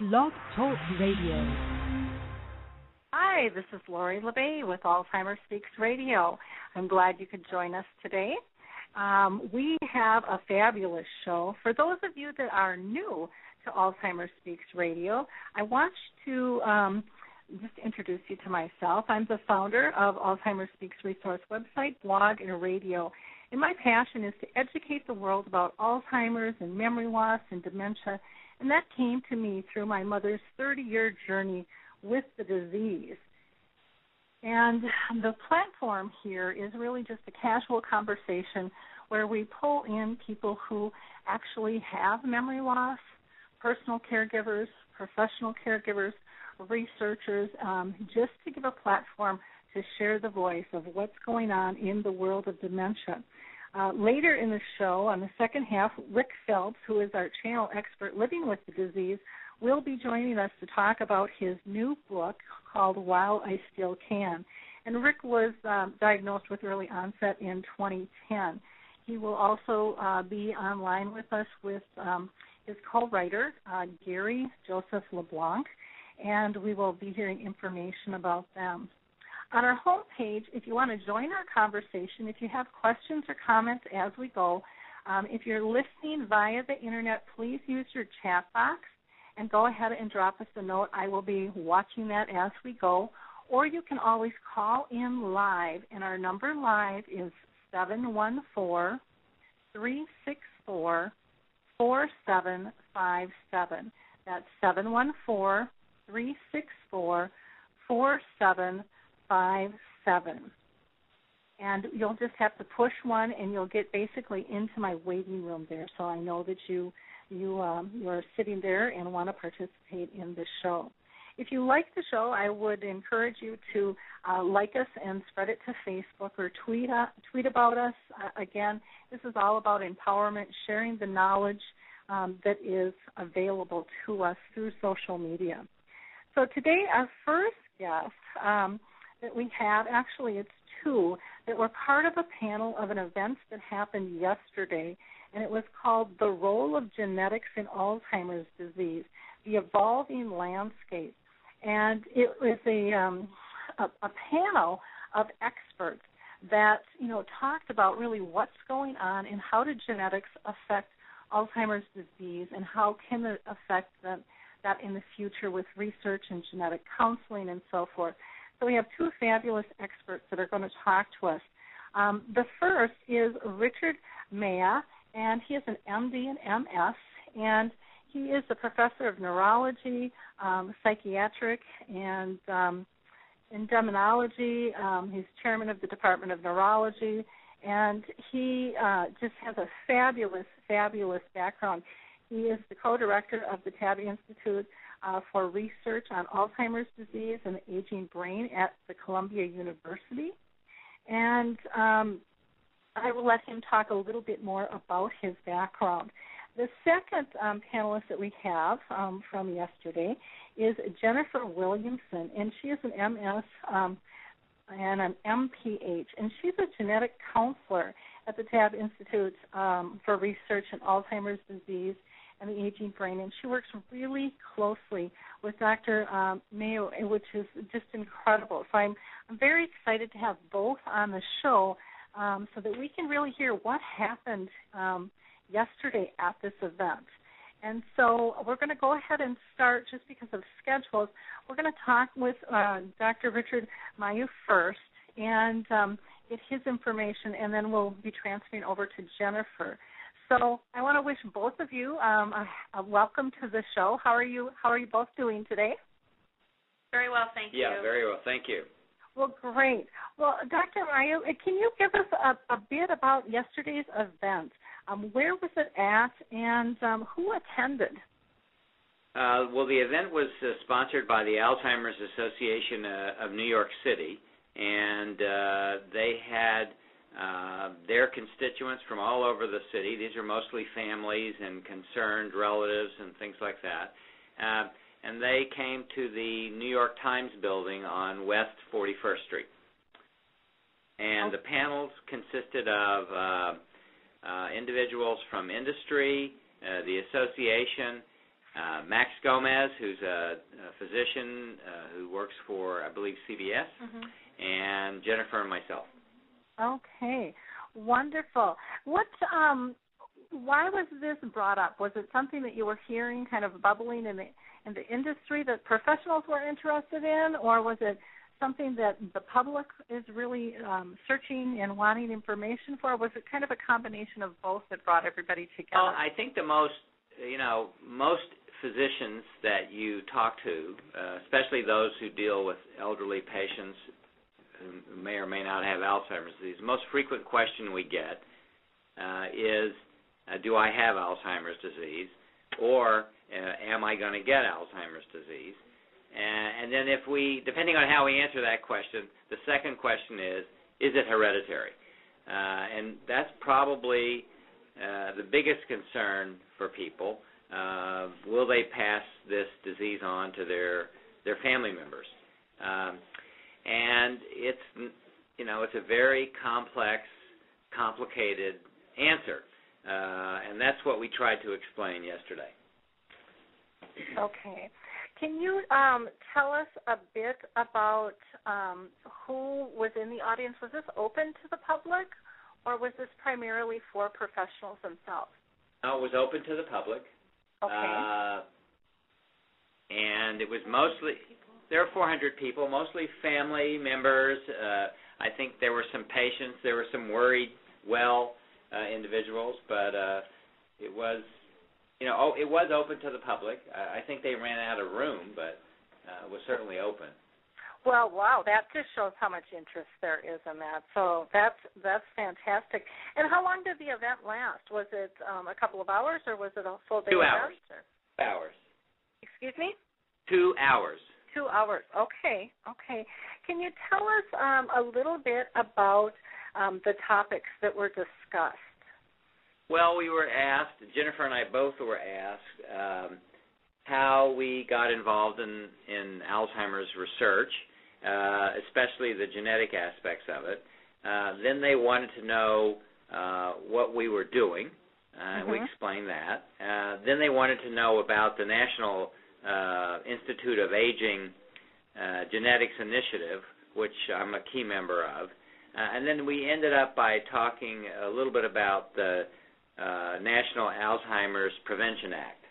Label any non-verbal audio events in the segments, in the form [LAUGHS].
Blog Talk Radio. Hi, this is Lori La Bey with Alzheimer Speaks Radio. I'm glad you could join us today. Um, we have a fabulous show. For those of you that are new to Alzheimer Speaks Radio, I want to um, just introduce you to myself. I'm the founder of Alzheimer Speaks Resource website, blog, and radio. And my passion is to educate the world about Alzheimer's and memory loss and dementia. And that came to me through my mother's 30 year journey with the disease. And the platform here is really just a casual conversation where we pull in people who actually have memory loss, personal caregivers, professional caregivers, researchers, um, just to give a platform to share the voice of what's going on in the world of dementia. Uh, later in the show, on the second half, Rick Phelps, who is our channel expert living with the disease, will be joining us to talk about his new book called While I Still Can. And Rick was um, diagnosed with early onset in 2010. He will also uh, be online with us with um, his co-writer, uh, Gary Joseph LeBlanc, and we will be hearing information about them. On our homepage, if you want to join our conversation, if you have questions or comments as we go, um, if you're listening via the internet, please use your chat box and go ahead and drop us a note. I will be watching that as we go. Or you can always call in live, and our number live is 714 364 4757. That's 714 364 4757. And you'll just have to push one, and you'll get basically into my waiting room there. So I know that you you um, you are sitting there and want to participate in the show. If you like the show, I would encourage you to uh, like us and spread it to Facebook or tweet uh, tweet about us. Uh, again, this is all about empowerment, sharing the knowledge um, that is available to us through social media. So today, our first guest um, that we have, actually, it's two that were part of a panel of an event that happened yesterday, and it was called "The Role of Genetics in Alzheimer's Disease: The Evolving Landscape." And it was a, um, a, a panel of experts that you know talked about really what's going on and how do genetics affect Alzheimer's disease and how can it affect them, that in the future with research and genetic counseling and so forth. So we have two fabulous experts that are going to talk to us. Um, the first is Richard Mayeux, and he is an MD and MS, and he is a professor of neurology, um, psychiatric, and um. Um, he's chairman of the Department of Neurology, and he uh, just has a fabulous, fabulous background. He is the co-director of the Taub Institute uh, for Research on Alzheimer's Disease and the Aging Brain at the Columbia University, and um, I will let him talk a little bit more about his background. The second um, panelist that we have um, from yesterday is Jennifer Williamson, and she is an MS um, and an MPH, and she's a genetic counselor at the Taub Institute um, for Research in Alzheimer's Disease and the Aging Brain, and she works really closely with Dr. Um, Mayeux, which is just incredible. So I'm, I'm very excited to have both on the show um, so that we can really hear what happened um, yesterday at this event. And so we're going to go ahead and start just because of schedules. We're going to talk with uh, Dr. Richard Mayeux first and um, get his information, and then we'll be transferring over to Jennifer. So I want to wish both of you um, a, a, welcome to the show. How are you? How are you both doing today? Very well, thank you. Yeah, very well, thank you. Well, great. Well, Dr. Mayeux, can you give us a, a bit about yesterday's event? Um, where was it at, and um, who attended? Uh, well, the event was uh, sponsored by the Alzheimer's Association uh, of New York City, and uh, they had uh, their constituents from all over the city. These are mostly families and concerned relatives and things like that. Uh, and they came to the New York Times building on West 41st Street. And the panels consisted of uh, individuals from industry, uh, the association, uh, Max Gomez, who's a, a physician uh, who works for, I believe, CBS, Mhm. and Jennifer and myself. Okay, wonderful. What? Um, why was this brought up? Was it something that you were hearing, kind of bubbling in the in the industry that professionals were interested in, or was it something that the public is really um, searching and wanting information for? Was it kind of a combination of both that brought everybody together? Well, I think the most, you know, most physicians that you talk to, uh, especially those who deal with elderly patients who may or may not have Alzheimer's disease, the most frequent question we get uh, is, uh, "Do I have Alzheimer's disease?" or uh, "Am I going to get Alzheimer's disease?" And, and then, if we, depending on how we answer that question, the second question is, "Is it hereditary?" Uh, and that's probably uh, the biggest concern for people. Uh, will they pass this disease on to their their family members? Um, and it's you know it's a very complex, complicated answer, uh, and that's what we tried to explain yesterday. Okay. Can you um, tell us a bit about um, who was in the audience? Was this open to the public, or was this primarily for professionals themselves? No, it was open to the public. Okay. Uh, and it was mostly there were 400 people, mostly family members. Uh, I think there were some patients, there were some worried, well uh, individuals, but uh, it was, you know, oh, it was open to the public. I, I think they ran out of room, but uh, it was certainly open. Well, wow, that just shows how much interest there is in that. So that's that's fantastic. And how long did the event last? Was it um, a couple of hours, or was it a full day Two hours. Or- hours. Excuse me. Two hours. Two hours. Okay. Okay. Can you tell us um, a little bit about um, the topics that were discussed? Well, we were asked, Jennifer and I both were asked, um, how we got involved in, in Alzheimer's research, uh, especially the genetic aspects of it. Uh, then they wanted to know uh, what we were doing. Uh, We Mhm. explained that. Uh, then they wanted to know about the National uh, Institute of Aging uh, Genetics Initiative, which I'm a key member of. Uh, and then we ended up by talking a little bit about the uh, National Alzheimer's Prevention Act.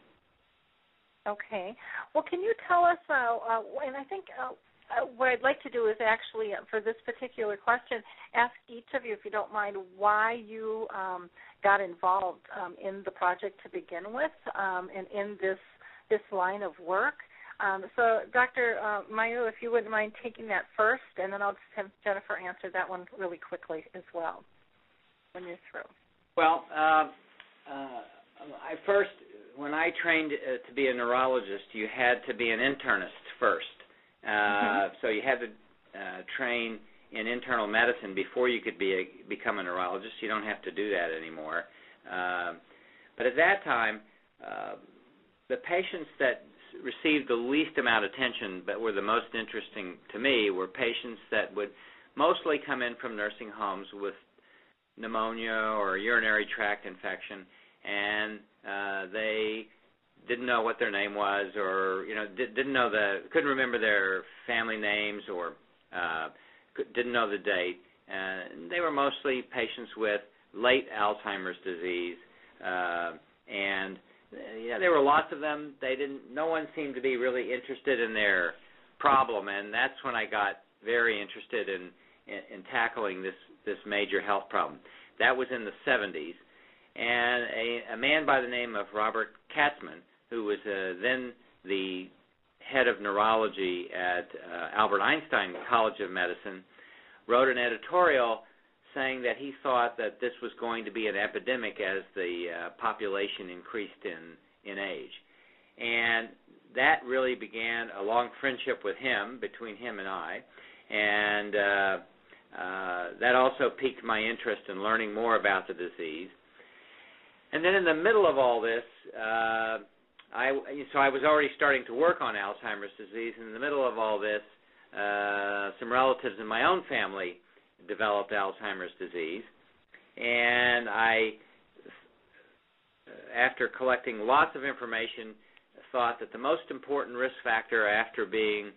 Okay. Well, can you tell us? Uh, uh, and I think uh, uh, what I'd like to do is actually, uh, for this particular question, ask each of you, if you don't mind, why you um, got involved um, in the project to begin with, um, and in this this line of work. Um, so, Dr. Uh, Mayeux, if you wouldn't mind taking that first, and then I'll just have Jennifer answer that one really quickly as well when you're through. Well, uh, uh, I first, when I trained uh, to be a neurologist, you had to be an internist first. Uh, Mhm. So you had to uh, train in internal medicine before you could be a, become a neurologist. You don't have to do that anymore. Um but at that time, uh, the patients that received the least amount of attention but were the most interesting to me were patients that would mostly come in from nursing homes with pneumonia or urinary tract infection, and uh, they didn't know what their name was, or you know did, didn't know the couldn't remember their family names, or uh, didn't know the date. And they were mostly patients with late Alzheimer's disease, uh, and yeah, there were lots of them. They didn't. No one seemed to be really interested in their problem, and that's when I got very interested in in, in tackling this this major health problem. That was in the 70s, and a, a man by the name of Robert Katzman, who was uh, then the head of neurology at uh, Albert Einstein College of Medicine, wrote an editorial saying that he thought that this was going to be an epidemic as the uh, population increased in in age, and that really began a long friendship with him between him and I, and uh, uh, that also piqued my interest in learning more about the disease. And then in the middle of all this, uh, I so I was already starting to work on Alzheimer's disease. And in the middle of all this, uh, some relatives in my own family developed Alzheimer's disease, and I, after collecting lots of information, thought that the most important risk factor after being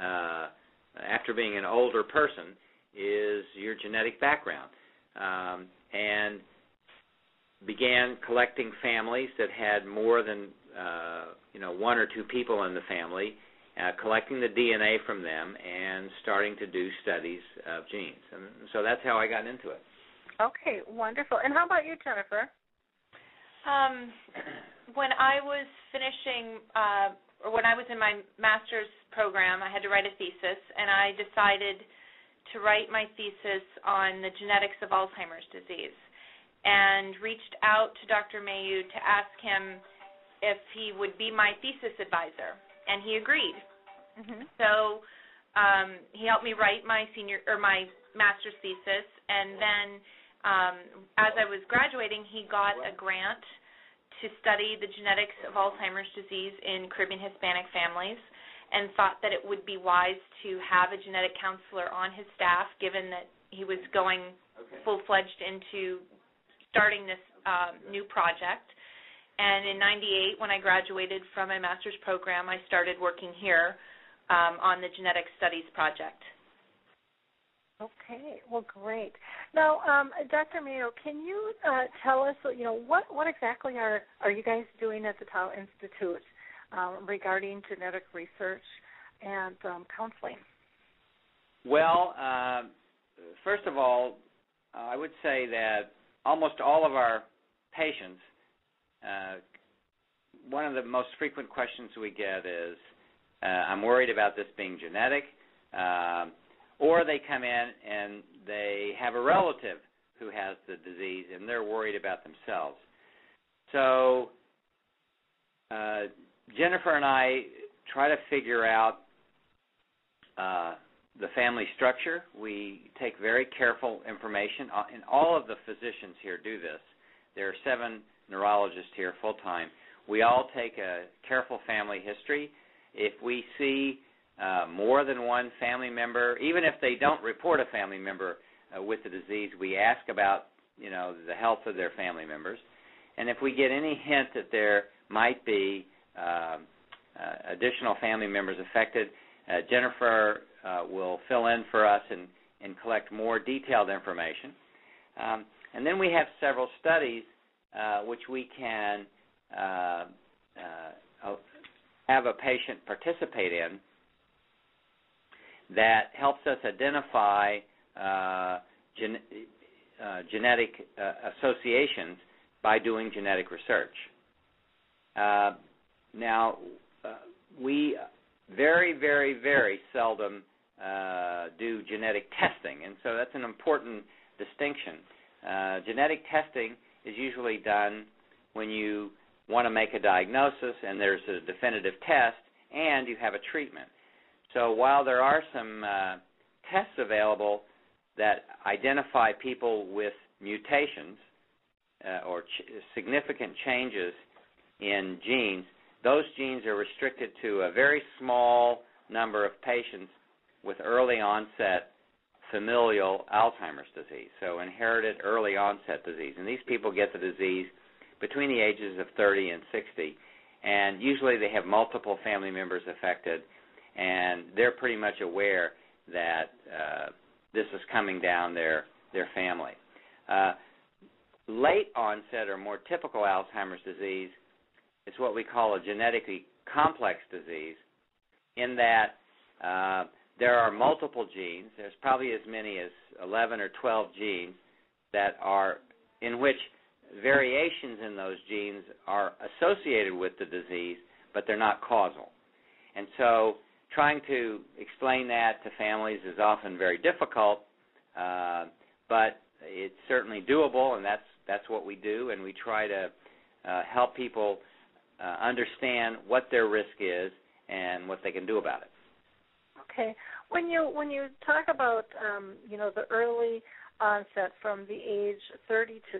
uh, after being an older person is your genetic background, um, and began collecting families that had more than uh, you know one or two people in the family, uh, collecting the DNA from them, and starting to do studies of genes. And so that's how I got into it. Okay, wonderful. And how about you, Jennifer? Um, when I was finishing, uh, or when I was in my master's program, I had to write a thesis, and I decided to write my thesis on the genetics of Alzheimer's disease, and reached out to Dr. Mayeux to ask him if he would be my thesis advisor, and he agreed. Mm-hmm. So um, he helped me write my senior or my master's thesis, and then um, as I was graduating, he got a grant to study the genetics of Alzheimer's disease in Caribbean Hispanic families and thought that it would be wise to have a genetic counselor on his staff given that he was going Okay. full-fledged into starting this um, new project. And in 98, when I graduated from my master's program, I started working here um, on the genetic studies project. Okay, well, great. Now, um, Dr. Mayeux, can you uh, tell us, you know, what what exactly are are you guys doing at the Taub Institute um, regarding genetic research and um, counseling? Well, uh, first of all, I would say that almost all of our patients, uh, one of the most frequent questions we get is, uh, "I'm worried about this being genetic." Um, or they come in and they have a relative who has the disease and they're worried about themselves. So uh, Jennifer and I try to figure out uh, the family structure. We take very careful information, uh, and all of the physicians here do this. There are seven neurologists here full time. We all take a careful family history. If we see uh, more than one family member, even if they don't report a family member uh, with the disease, we ask about you know the health of their family members, and if we get any hint that there might be uh, uh, additional family members affected, uh, Jennifer uh, will fill in for us and, and collect more detailed information. Um, and then we have several studies uh, which we can have a patient participate in that helps us identify uh, gen- uh, genetic uh, associations by doing genetic research. Uh, now, uh, we very, very, very seldom uh, do genetic testing, and so that's an important distinction. genetic testing is usually done when you want to make a diagnosis and there's a definitive test and you have a treatment. So while there are some uh, tests available that identify people with mutations uh, or ch- significant changes in genes, those genes are restricted to a very small number of patients with early onset familial Alzheimer's disease, so inherited early onset disease. And these people get the disease between the ages of 30 and 60, and usually they have multiple family members affected and they're pretty much aware that uh, this is coming down their their family. Uh, late onset or more typical Alzheimer's disease is what we call a genetically complex disease, in that uh, there are multiple genes. There's probably as many as 11 or 12 genes that are in which variations in those genes are associated with the disease, but they're not causal. And so trying to explain that to families is often very difficult, uh, but it's certainly doable, and that's that's what we do, and we try to uh, help people uh, understand what their risk is and what they can do about it. Okay, when you when you talk about um, you know the early onset from the age 30 to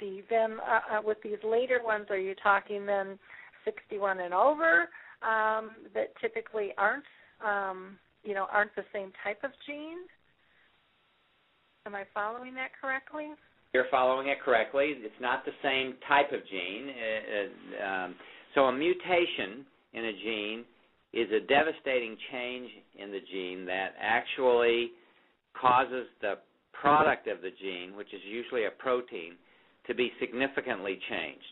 60, then uh, uh, with these later ones, are you talking then 61 and over? um, that typically aren't um, you know aren't the same type of gene. Am I following that correctly? You're following it correctly. It's not the same type of gene. Uh, uh, um, so a mutation in a gene is a devastating change in the gene that actually causes the product of the gene, which is usually a protein, to be significantly changed.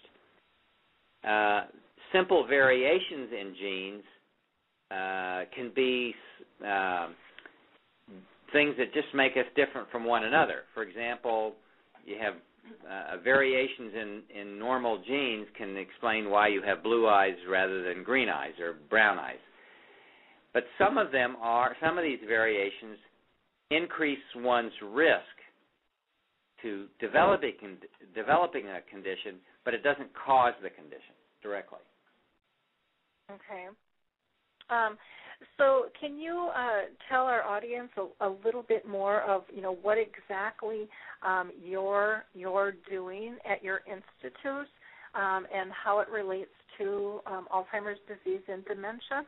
Uh, simple variations in genes uh, can be uh, things that just make us different from one another. For example, you have uh, variations in, in normal genes can explain why you have blue eyes rather than green eyes or brown eyes. But some of them are some of these variations increase one's risk to developing developing a condition, but it doesn't cause the condition directly. Okay. Um, so, can you uh, tell our audience a, a, little bit more of you know what exactly um, you're you're doing at your institute um, and how it relates to um, Alzheimer's disease and dementia?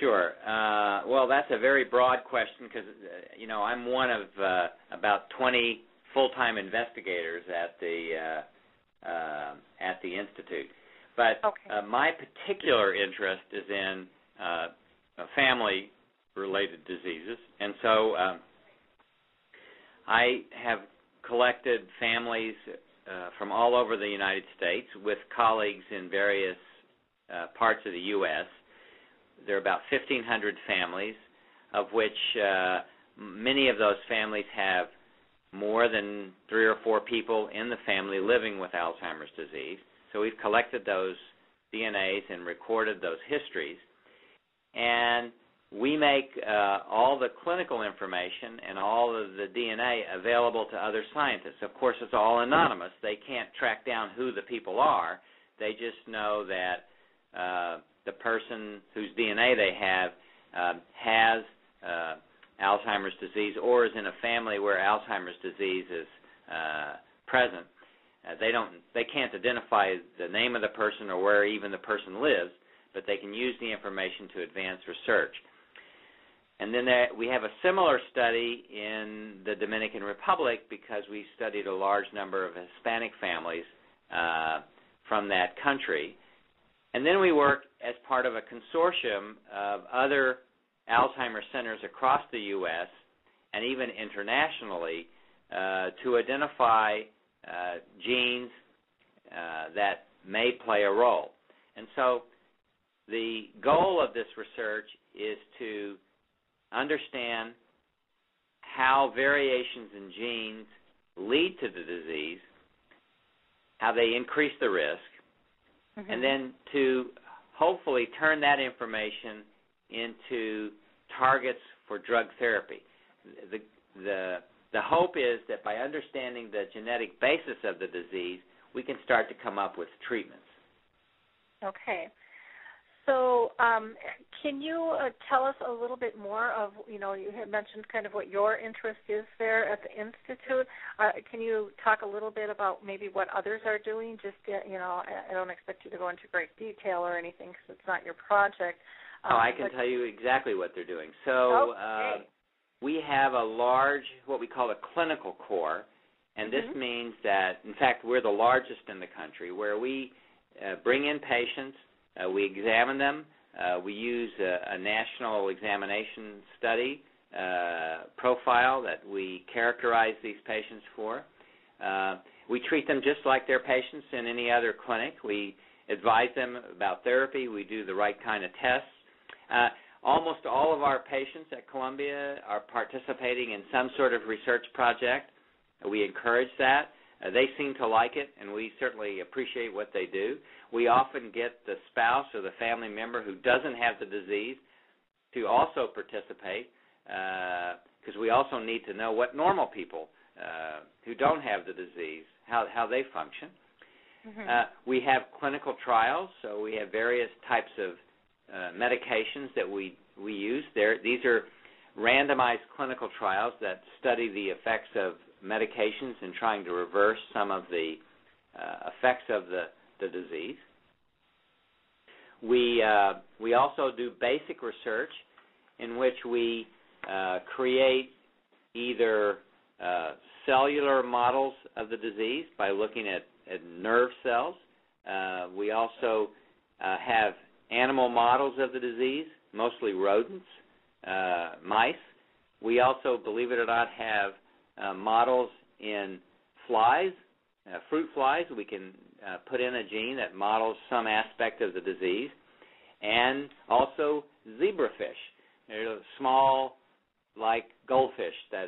Sure. Uh, well, that's a very broad question because uh, you know I'm one of uh, about 20 full-time investigators at the uh, uh, at the institute. But okay. uh, my particular interest is in family-related diseases, and so um, I have collected families from all over the United States with colleagues in various parts of the U.S there are about 1,500 families, of which uh, many of those families have more than three or four people in the family living with Alzheimer's disease. So we've collected those DNAs and recorded those histories. And we make uh, all the clinical information and all of the DNA available to other scientists. Of course, it's all anonymous. They can't track down who the people are. They just know that uh, the person whose DNA they have uh, has uh, Alzheimer's disease or is in a family where Alzheimer's disease is uh, present. Uh, they don't, they can't identify the name of the person or where even the person lives, but they can use the information to advance research. And then we have a similar study in the Dominican Republic because we studied a large number of Hispanic families uh, from that country. And then we work as part of a consortium of other Alzheimer's centers across the U.S. and even internationally uh, to identify uh, genes uh, that may play a role. And so the goal of this research is to understand how variations in genes lead to the disease, how they increase the risk, mm-hmm. and then to hopefully turn that information into targets for drug therapy. The, the, the hope is that by understanding the genetic basis of the disease, we can start to come up with treatments. Okay. So, um, can you uh, tell us a little bit more of, you know, you had mentioned kind of what your interest is there at the institute. Uh, can you talk a little bit about maybe what others are doing? Just, uh, you know, I don't expect you to go into great detail or anything because it's not your project. Um, oh, I can tell you exactly what they're doing. So, okay. uh, we have a large, what we call a clinical core, and this mm-hmm. means that, in fact, we're the largest in the country, where we uh, bring in patients uh, we examine them. Uh, we use a, a, national examination study uh, profile that we characterize these patients for. Uh, we treat them just like their patients in any other clinic. We advise them about therapy. We do the right kind of tests. Uh, almost all of our patients at Columbia are participating in some sort of research project. We encourage that. Uh, they seem to like it, and we certainly appreciate what they do. We often get the spouse or the family member who doesn't have the disease to also participate because uh, we also need to know what normal people uh, who don't have the disease how how they function. Mm-hmm. Uh, we have clinical trials, so we have various types of uh, medications that we we use. There, these are randomized clinical trials that study the effects of medications and trying to reverse some of the uh, effects of the, the disease. We uh, we also do basic research in which we uh, create either uh, cellular models of the disease by looking at, at nerve cells. Uh, we also uh, have animal models of the disease, mostly rodents, mice. We also, believe it or not, have uh, models in flies, uh, fruit flies. We can uh, put in a gene that models some aspect of the disease, and also zebrafish. They're small, like goldfish that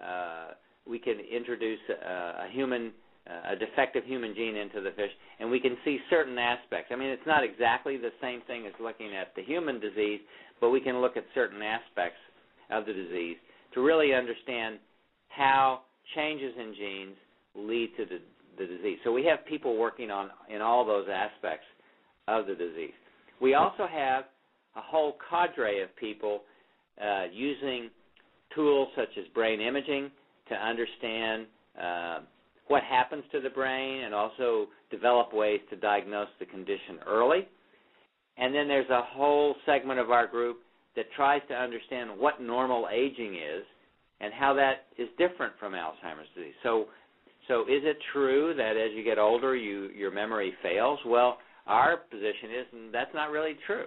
uh, uh, we can introduce a, a human, a defective human gene into the fish, and we can see certain aspects. I mean, it's not exactly the same thing as looking at the human disease, but we can look at certain aspects of the disease to really understand how changes in genes lead to the, the disease. So we have people working on in all those aspects of the disease. We also have a whole cadre of people uh, using tools such as brain imaging to understand uh, what happens to the brain and also develop ways to diagnose the condition early. And then there's a whole segment of our group that tries to understand what normal aging is and how that is different from Alzheimer's disease. So, so is it true that as you get older, you your memory fails? Well, our position is that's not really true.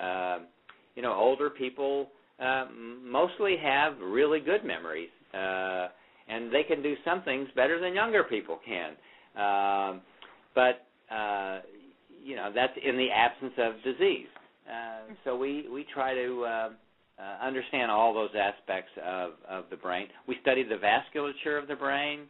Uh, you know, older people uh, mostly have really good memories, uh, and they can do some things better than younger people can. Um, but uh, you know, that's in the absence of disease. Uh, so we we try to uh, uh, understand all those aspects of of the brain. We study the vasculature of the brain.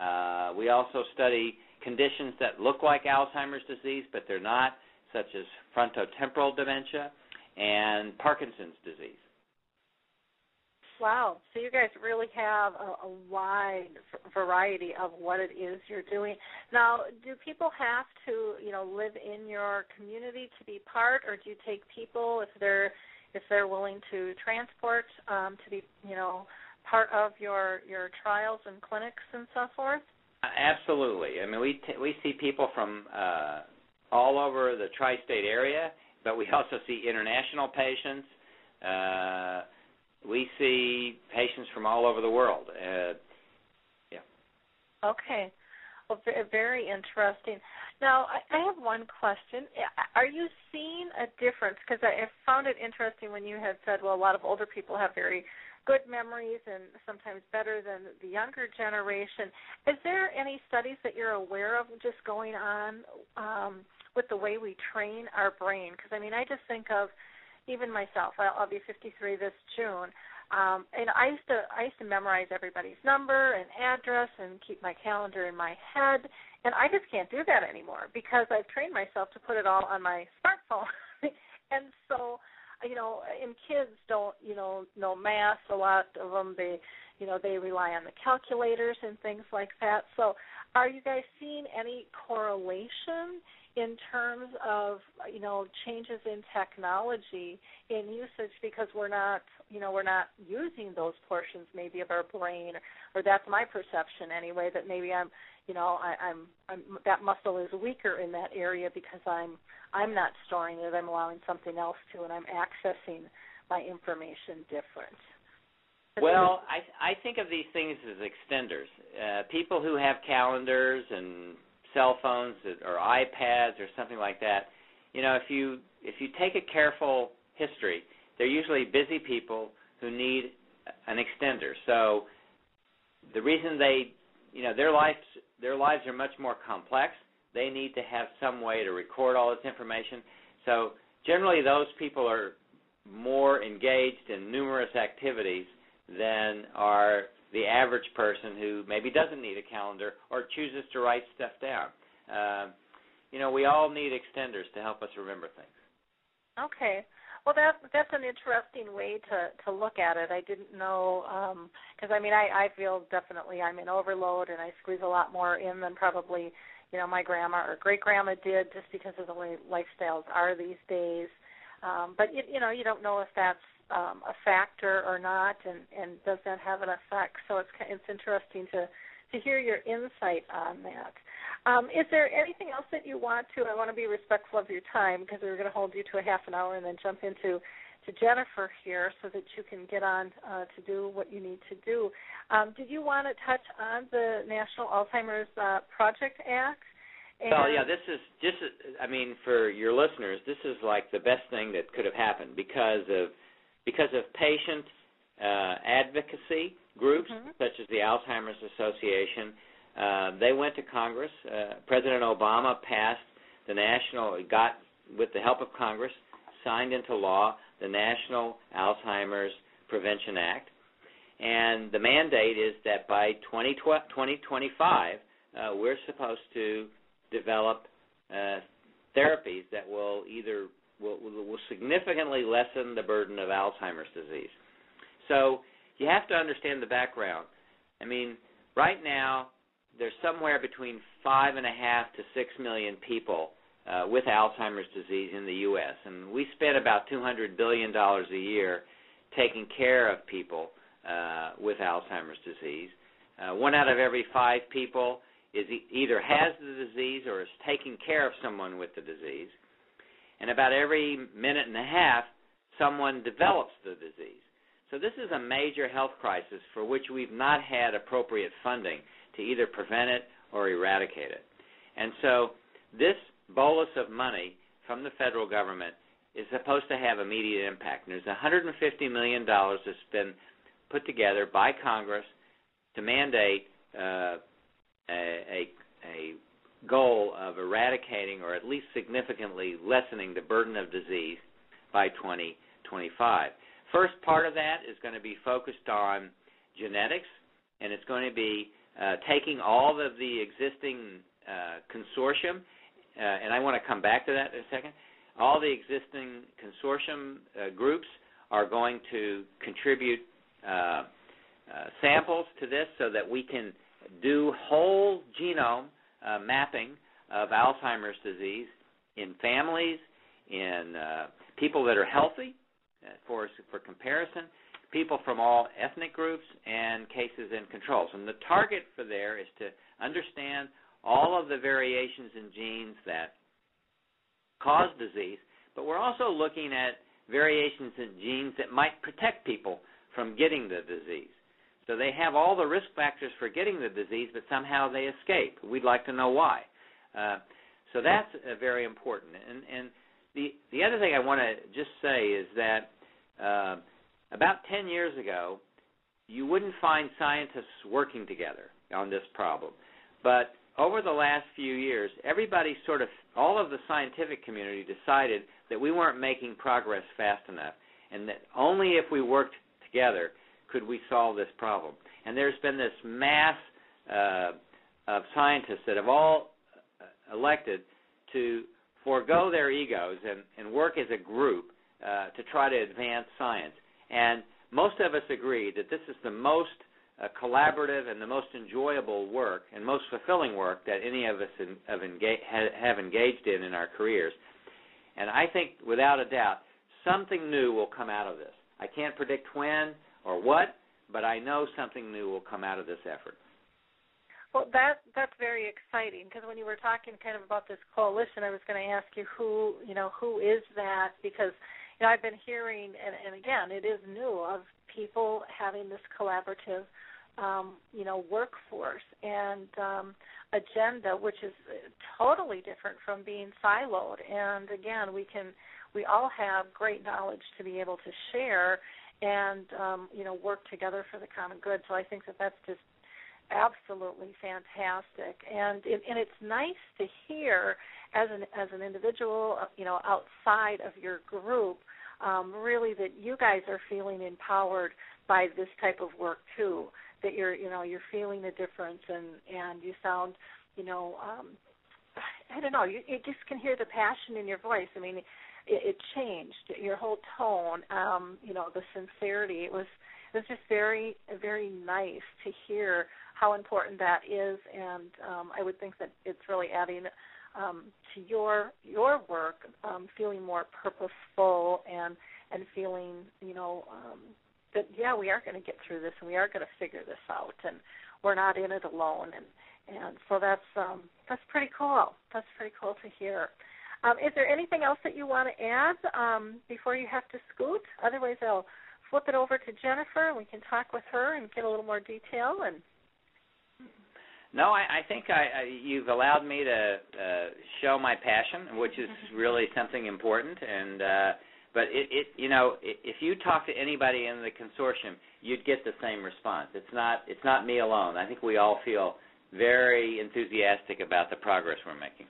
Uh, we also study conditions that look like Alzheimer's disease, but they're not, such as frontotemporal dementia and Parkinson's disease. Wow. So you guys really have a, a wide variety of what it is you're doing. Now, do people have to, you know, live in your community to be part, or do you take people if they're if they're willing to transport um, to be, you know, part of your your trials and clinics and so forth? Absolutely. I mean, we t- we see people from uh, all over the tri-state area, but we [LAUGHS] also see international patients. Uh, we see patients from all over the world. Uh, yeah. Okay. Well, very interesting. Now, I have one question. Are you seeing a difference? Because I found it interesting when you had said, well, a lot of older people have very good memories and sometimes better than the younger generation. Is there any studies that you're aware of just going on um, with the way we train our brain? Because, I mean, I just think of even myself. I'll, I'll be 53 this June. Um, and I used to I used to memorize everybody's number and address and keep my calendar in my head, and I just can't do that anymore because I've trained myself to put it all on my smartphone. [LAUGHS] and so, you know, and kids don't you know know math. A lot of them they you know they rely on the calculators and things like that. So, are you guys seeing any correlation in terms of you know changes in technology in usage because we're not you know we're not using those portions maybe of our brain or, that's my perception anyway that maybe I'm you know I, I'm I'm that muscle is weaker in that area because I'm I'm not storing it I'm allowing something else to and I'm accessing my information different. Well, I I think of these things as extenders. Uh, people who have calendars and cell phones or iPads or something like that, you know, if you if you take a careful history, they're usually busy people who need an extender. So the reason they, you know, their lives their lives are much more complex. They need to have some way to record all this information. So generally, those people are more engaged in numerous activities than are the average person who maybe doesn't need a calendar or chooses to write stuff down. Uh, you know, we all need extenders to help us remember things. Okay. Well, that that's an interesting way to to look at it. I didn't know because um, I mean I I feel definitely I'm in overload and I squeeze a lot more in than probably you know my grandma or great grandma did just because of the way lifestyles are these days. Um, but you, you know you don't know if that's um, a factor or not, and, and does that have an effect? So it's it's interesting to to hear your insight on that. Um, is there anything else that you want to? I want to be respectful of your time because we are going to hold you to a half an hour and then jump into to Jennifer here so that you can get on uh, to do what you need to do. Um, did you want to touch on the National Alzheimer's uh, Project Act And Well, yeah, this is just. I mean, for your listeners, this is like the best thing that could have happened because of because of patient uh, advocacy groups Mhm. such as the Alzheimer's Association. Uh, they went to Congress. Uh, President Obama passed the national, got with the help of Congress, signed into law the National Alzheimer's Prevention Act, and the mandate is that by 2025 uh, we're supposed to develop uh, therapies that will either will, will significantly lessen the burden of Alzheimer's disease. So you have to understand the background. I mean, right now there's somewhere between five and a half to six million people uh, with Alzheimer's disease in the U.S., and we spend about 200 billion dollars a year taking care of people uh, with Alzheimer's disease. Uh, one out of every five people is e- either has the disease or is taking care of someone with the disease, and about every minute and a half, someone develops the disease. So this is a major health crisis for which we've not had appropriate funding to either prevent it or eradicate it. And so this bolus of money from the federal government is supposed to have immediate impact. And there's 150 million dollars that's been put together by Congress to mandate uh, a, a, a goal of eradicating or at least significantly lessening the burden of disease by 2025. First part of that is going to be focused on genetics, and it's going to be uh, taking all of the existing uh, consortium, uh, and I want to come back to that in a second. All the existing consortium uh, groups are going to contribute uh, uh, samples to this so that we can do whole genome uh, mapping of Alzheimer's disease in families, in uh, people that are healthy, uh, for for comparison, people from all ethnic groups, and cases and controls. And the target for there is to understand all of the variations in genes that cause disease, but we're also looking at variations in genes that might protect people from getting the disease. So they have all the risk factors for getting the disease, but somehow they escape. We'd like to know why. Uh, so that's uh, very important. And, and the the other thing I want to just say is that uh, about 10 years ago, you wouldn't find scientists working together on this problem. But over the last few years, everybody sort of, all of the scientific community decided that we weren't making progress fast enough, and that only if we worked together could we solve this problem. And there's been this mass uh, of scientists that have all uh, elected to forego their egos and, and work as a group uh, to try to advance science. And most of us agree that this is the most uh, collaborative and the most enjoyable work and most fulfilling work that any of us in, have, engage, have engaged in in our careers. And I think, without a doubt, something new will come out of this. I can't predict when or what, but I know something new will come out of this effort. Well, that that's very exciting because when you were talking kind of about this coalition, I was going to ask you who you know who is that because you know I've been hearing and, and again it is new of people having this collaborative um, you know workforce and um, agenda, which is totally different from being siloed. And again, we can we all have great knowledge to be able to share and um, you know work together for the common good. So I think that that's just absolutely fantastic, and it, and it's nice to hear as an as an individual, you know, outside of your group, um, really that you guys are feeling empowered by this type of work too. That you're you know you're feeling the difference, and and you sound you know um, I don't know you, you just can hear the passion in your voice. I mean. It, it changed your whole tone, um, you know, the sincerity. It was it was just very very nice to hear how important that is, and um, I would think that it's really adding um, to your your work, um, feeling more purposeful and and feeling you know um, that yeah we are going to get through this and we are going to figure this out and we're not in it alone and and so that's um, that's pretty cool. That's pretty cool to hear. Um, is there anything else that you want to add um, before you have to scoot? Otherwise, I'll flip it over to Jennifer and we can talk with her and get a little more detail and No, I, I think I, I, you've allowed me to uh, show my passion, which is really something important. And uh, but it, it, you know, if you talk to anybody in the consortium, you'd get the same response. It's not, it's not me alone. I think we all feel very enthusiastic about the progress we're making.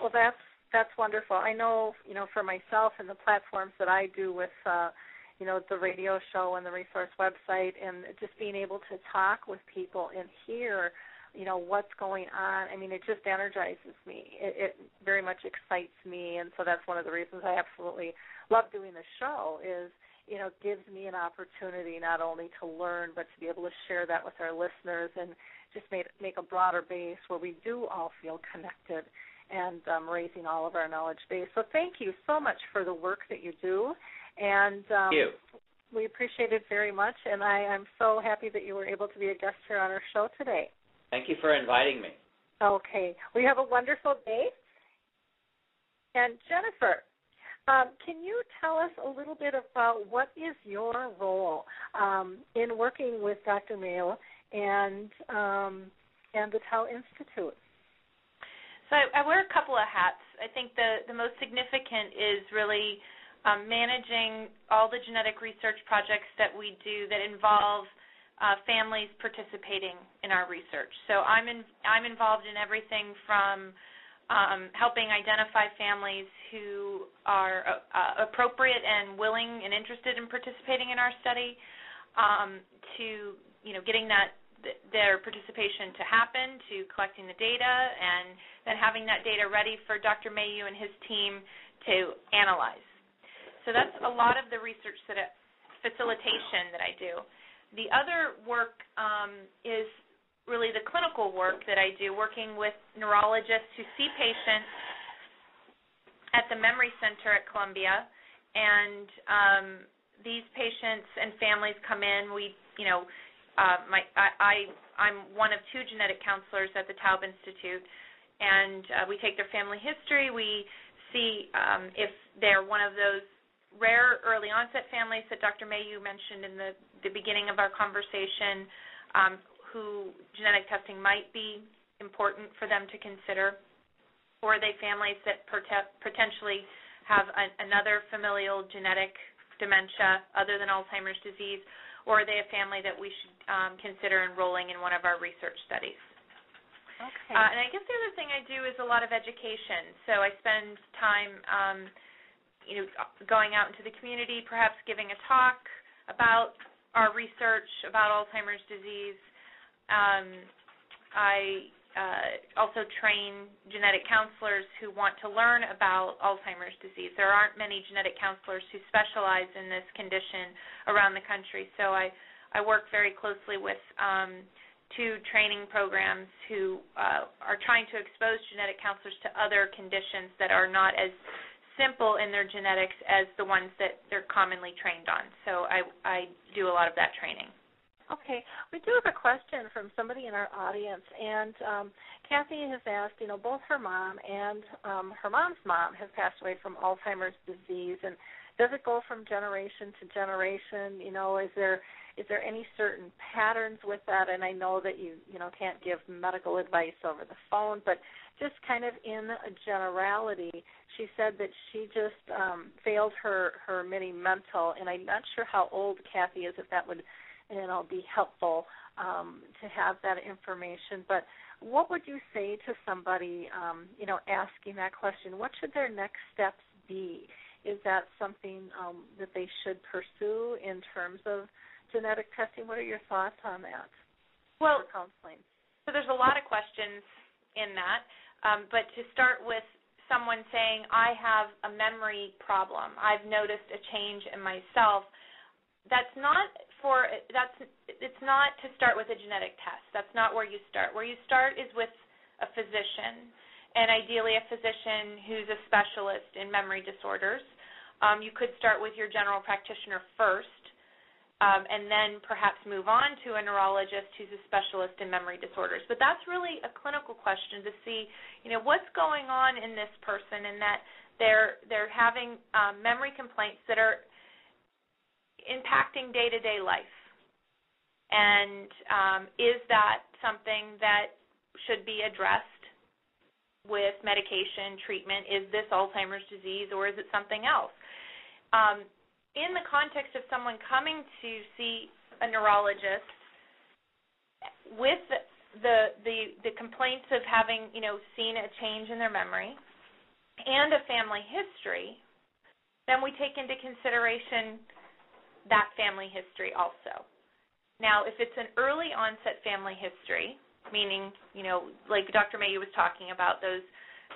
Well, that's that's wonderful. I know, you know, for myself and the platforms that I do with. Uh, you know the radio show and the resource website and just being able to talk with people and hear you know what's going on i mean it just energizes me it, it very much excites me and so that's one of the reasons i absolutely love doing the show is you know gives me an opportunity not only to learn but to be able to share that with our listeners and just make make a broader base where we do all feel connected and um, raising all of our knowledge base. So thank you so much for the work that you do, and um, you. we appreciate it very much. And I am so happy that you were able to be a guest here on our show today. Thank you for inviting me. Okay, we have a wonderful day. And Jennifer, um, can you tell us a little bit about what is your role um, in working with Dr. Mayeux and um, and the Taub Institute? So I, I wear a couple of hats. I think the the most significant is really um, managing all the genetic research projects that we do that involve uh, families participating in our research. So I'm in, I'm involved in everything from um, helping identify families who are uh, uh, appropriate and willing and interested in participating in our study, um, to you know getting that their participation to happen, to collecting the data, and then having that data ready for Dr. Mayeux and his team to analyze. So that's a lot of the research that it, facilitation that I do. The other work um, is really the clinical work that I do, working with neurologists who see patients at the Memory Center at Columbia, and um, these patients and families come in. We, you know, uh, my I, I I'm one of two genetic counselors at the Taub Institute, and uh, we take their family history. We see um, if they're one of those rare early onset families that Dr. Mayeux mentioned in the the beginning of our conversation, um, who genetic testing might be important for them to consider, or are they families that potentially have a, another familial genetic dementia other than Alzheimer's disease, or are they a family that we should um, consider enrolling in one of our research studies? Okay. Uh, and I guess the other thing I do is a lot of education. So I spend time, um, you know, going out into the community, perhaps giving a talk about our research about Alzheimer's disease. Um, I uh, also train genetic counselors who want to learn about Alzheimer's disease. There aren't many genetic counselors who specialize in this condition around the country, so I, I work very closely with um, two training programs who uh, are trying to expose genetic counselors to other conditions that are not as simple in their genetics as the ones that they're commonly trained on. So I, I do a lot of that training. Okay, we do have a question from somebody in our audience, and um, Kathy has asked. You know, both her mom and um, her mom's mom have passed away from Alzheimer's disease, and does it go from generation to generation? You know, is there is there any certain patterns with that? And I know that you you know can't give medical advice over the phone, but just kind of in a generality, she said that she just um, failed her her mini mental, and I'm not sure how old Kathy is. If that would and it'll be helpful um, to have that information. But what would you say to somebody, um, you know, asking that question? What should their next steps be? Is that something um, that they should pursue in terms of genetic testing? What are your thoughts on that? Well, counseling. So there's a lot of questions in that, um, but to start with someone saying, "I have a memory problem. I've noticed a change in myself." That's not for that's it's not to start with a genetic test. That's not where you start. Where you start is with a physician, and ideally a physician who's a specialist in memory disorders. Um, you could start with your general practitioner first, um, and then perhaps move on to a neurologist who's a specialist in memory disorders. But that's really a clinical question to see, you know, what's going on in this person, and that they're they're having um, memory complaints that are impacting day to day life? And um, is that something that should be addressed with medication treatment. Is this Alzheimer's disease or is it something else? Um, in the context of someone coming to see a neurologist with the the the complaints of having you know seen a change in their memory and a family history, then we take into consideration that family history also. Now, if it's an early onset family history, meaning, you know, like Dr. Mayeux was talking about, those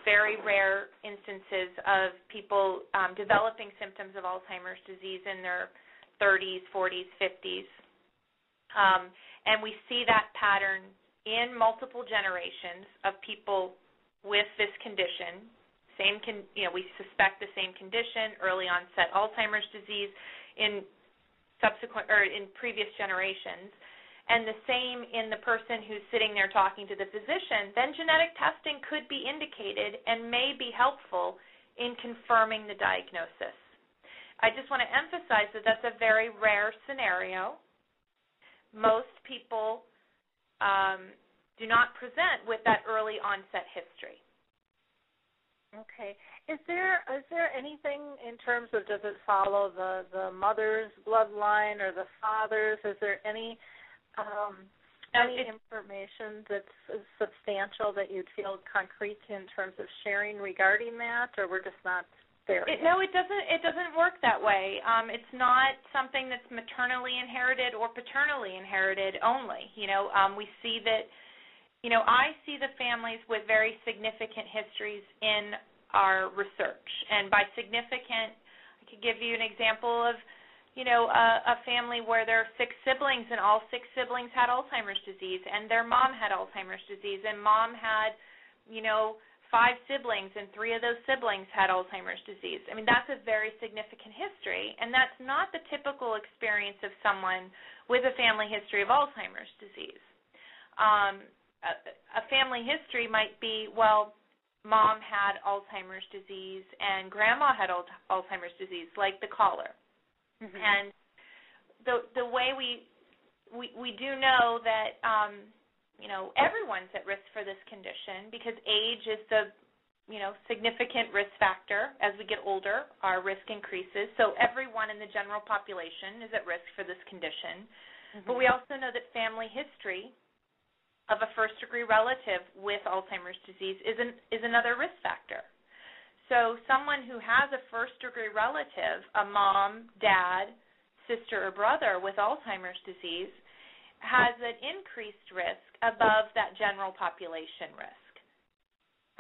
very rare instances of people um, developing symptoms of Alzheimer's disease in their 30s, 40s, 50s. Um, and we see that pattern in multiple generations of people with this condition. Same, con- you know, we suspect the same condition, early onset Alzheimer's disease in subsequent or in previous generations and the same in the person who's sitting there talking to the physician, then genetic testing could be indicated and may be helpful in confirming the diagnosis. I just want to emphasize that that's a very rare scenario. Most people um, do not present with that early onset history. Okay. Is there is there anything in terms of does it follow the the mother's bloodline or the father's? Is there any um, any information that's substantial that you'd feel concrete in terms of sharing regarding that, or we're just not there? It, no, it doesn't. It doesn't work that way. Um, it's not something that's maternally inherited or paternally inherited only. You know, um, we see that you know, I see the families with very significant histories in our research. And by significant, I could give you an example of, you know, a, a family where there are six siblings and all six siblings had Alzheimer's disease and their mom had Alzheimer's disease and mom had, you know, five siblings and three of those siblings had Alzheimer's disease. I mean, that's a very significant history and that's not the typical experience of someone with a family history of Alzheimer's disease. Um, a, family history might be well mom had Alzheimer's disease and grandma had Alzheimer's disease, like the caller. Mm-hmm. And the the way we we we do know that um, you know everyone's at risk for this condition because age is the you know significant risk factor as we get older our risk increases so everyone in the general population is at risk for this condition mm-hmm. but we also know that family history of a first degree relative with Alzheimer's disease is an, is another risk factor. So someone who has a first degree relative, a mom, dad, sister or brother with Alzheimer's disease has an increased risk above that general population risk.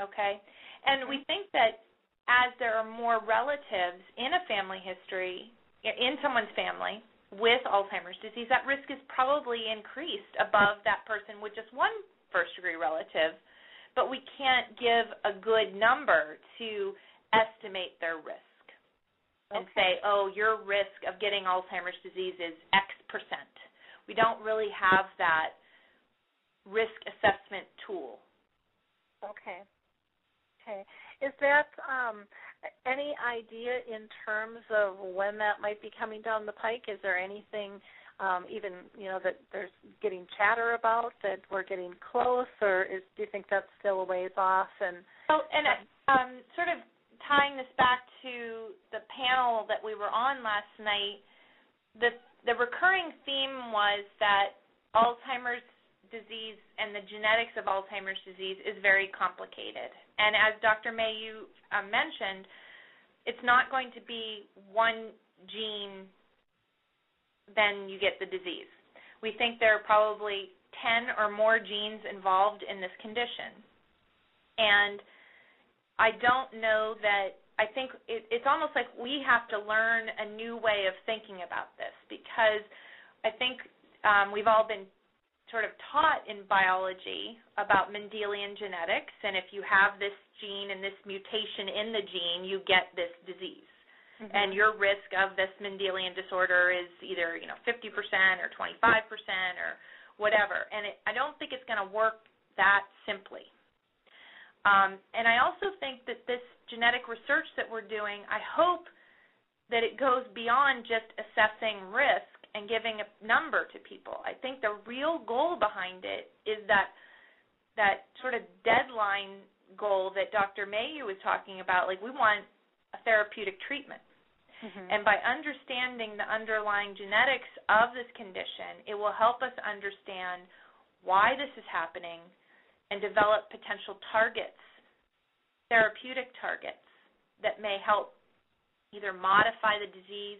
Okay? And we think that as there are more relatives in a family history, in someone's family, with Alzheimer's disease, that risk is probably increased above that person with just one first degree relative, but we can't give a good number to estimate their risk and say, oh, your risk of getting Alzheimer's disease is X percent. We don't really have that risk assessment tool. Okay. Okay. Is that um, any idea in terms of when that might be coming down the pike? Is there anything um, even you know that there's getting chatter about that we're getting close, or is, do you think that's still a ways off? And oh, and um, sort of tying this back to the panel that we were on last night, the the recurring theme was that Alzheimer's disease and the genetics of Alzheimer's disease is very complicated. And as Dr. Mayeux uh, mentioned, it's not going to be one gene, then you get the disease. We think there are probably 10 or more genes involved in this condition. And I don't know that, I think it, it's almost like we have to learn a new way of thinking about this because I think um, we've all been sort of taught in biology about Mendelian genetics, and if you have this gene and this mutation in the gene, you get this disease. Mm-hmm. And your risk of this Mendelian disorder is either, you know, 50% or 25% or whatever. And it, I don't think it's going to work that simply. Um, and I also think that this genetic research that we're doing, I hope that it goes beyond just assessing risk and giving a number to people. I think the real goal behind it is that that sort of deadline goal that Dr. Mayeux was talking about. Like we want a therapeutic treatment. Mm-hmm. And by understanding the underlying genetics of this condition, it will help us understand why this is happening and develop potential targets, therapeutic targets that may help either modify the disease,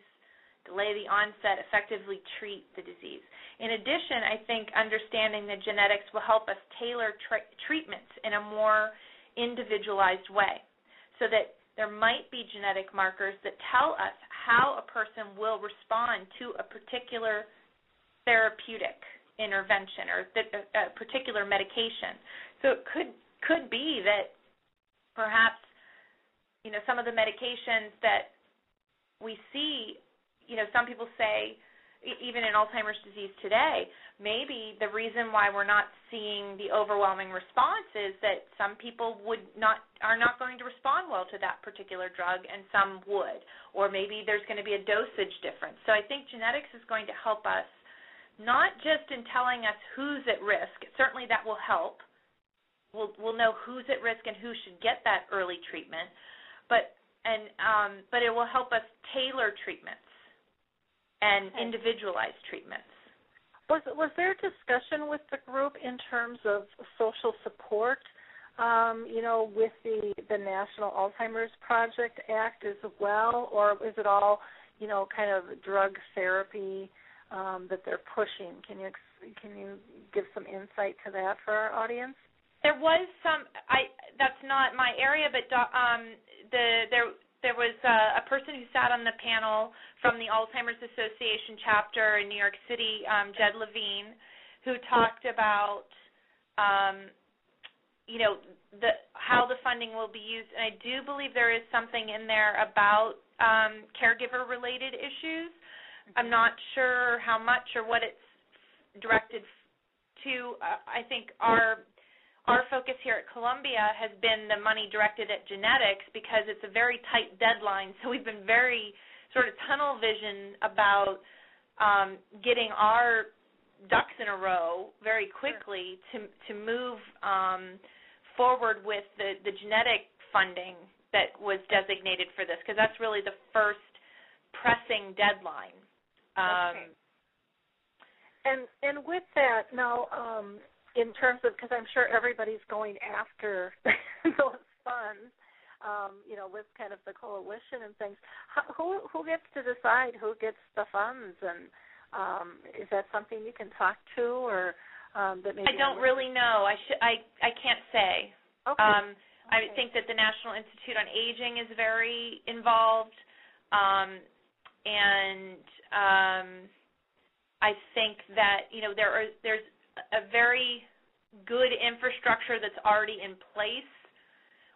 delay the onset, effectively treat the disease. In addition, I think understanding the genetics will help us tailor tra- treatments in a more individualized way so that there might be genetic markers that tell us how a person will respond to a particular therapeutic intervention or th- a particular medication. So it could could be that perhaps you know some of the medications that we see, you know, some people say even in Alzheimer's disease today, maybe the reason why we're not seeing the overwhelming response is that some people would not are not going to respond well to that particular drug and some would or maybe there's going to be a dosage difference. So I think genetics is going to help us not just in telling us who's at risk. Certainly that will help. We'll we'll know who's at risk and who should get that early treatment, but and um, but it will help us tailor treatments and okay. individualized treatments. Was was there discussion with the group in terms of social support? Um, you know, with the the National Alzheimer's Project Act as well, or is it all you know kind of drug therapy um, that they're pushing? Can you can you give some insight to that for our audience? There was some. I that's not my area, but um, the there there was uh, a person who sat on the panel from the Alzheimer's Association chapter in New York City, um, Jed Levine, who talked about, um, you know, the how the funding will be used. And I do believe there is something in there about um, caregiver-related issues. I'm not sure how much or what it's directed to. Uh, I think our our focus here at Columbia has been the money directed at genetics because it's a very tight deadline. So we've been very sort of tunnel vision about um, getting our ducks in a row very quickly to to move um, forward with the the genetic funding that was designated for this because that's really the first pressing deadline. Um, okay. And and with that now. Um, in terms of because I'm sure everybody's going after [LAUGHS] those funds, um, you know, with kind of the coalition and things. How, who who gets to decide who gets the funds, and um, is that something you can talk to, or um, that maybe I don't really know. I should I I can't say. Okay. Um, okay. I think that the National Institute on Aging is very involved, um, and um, I think that you know there are there's a very good infrastructure that's already in place.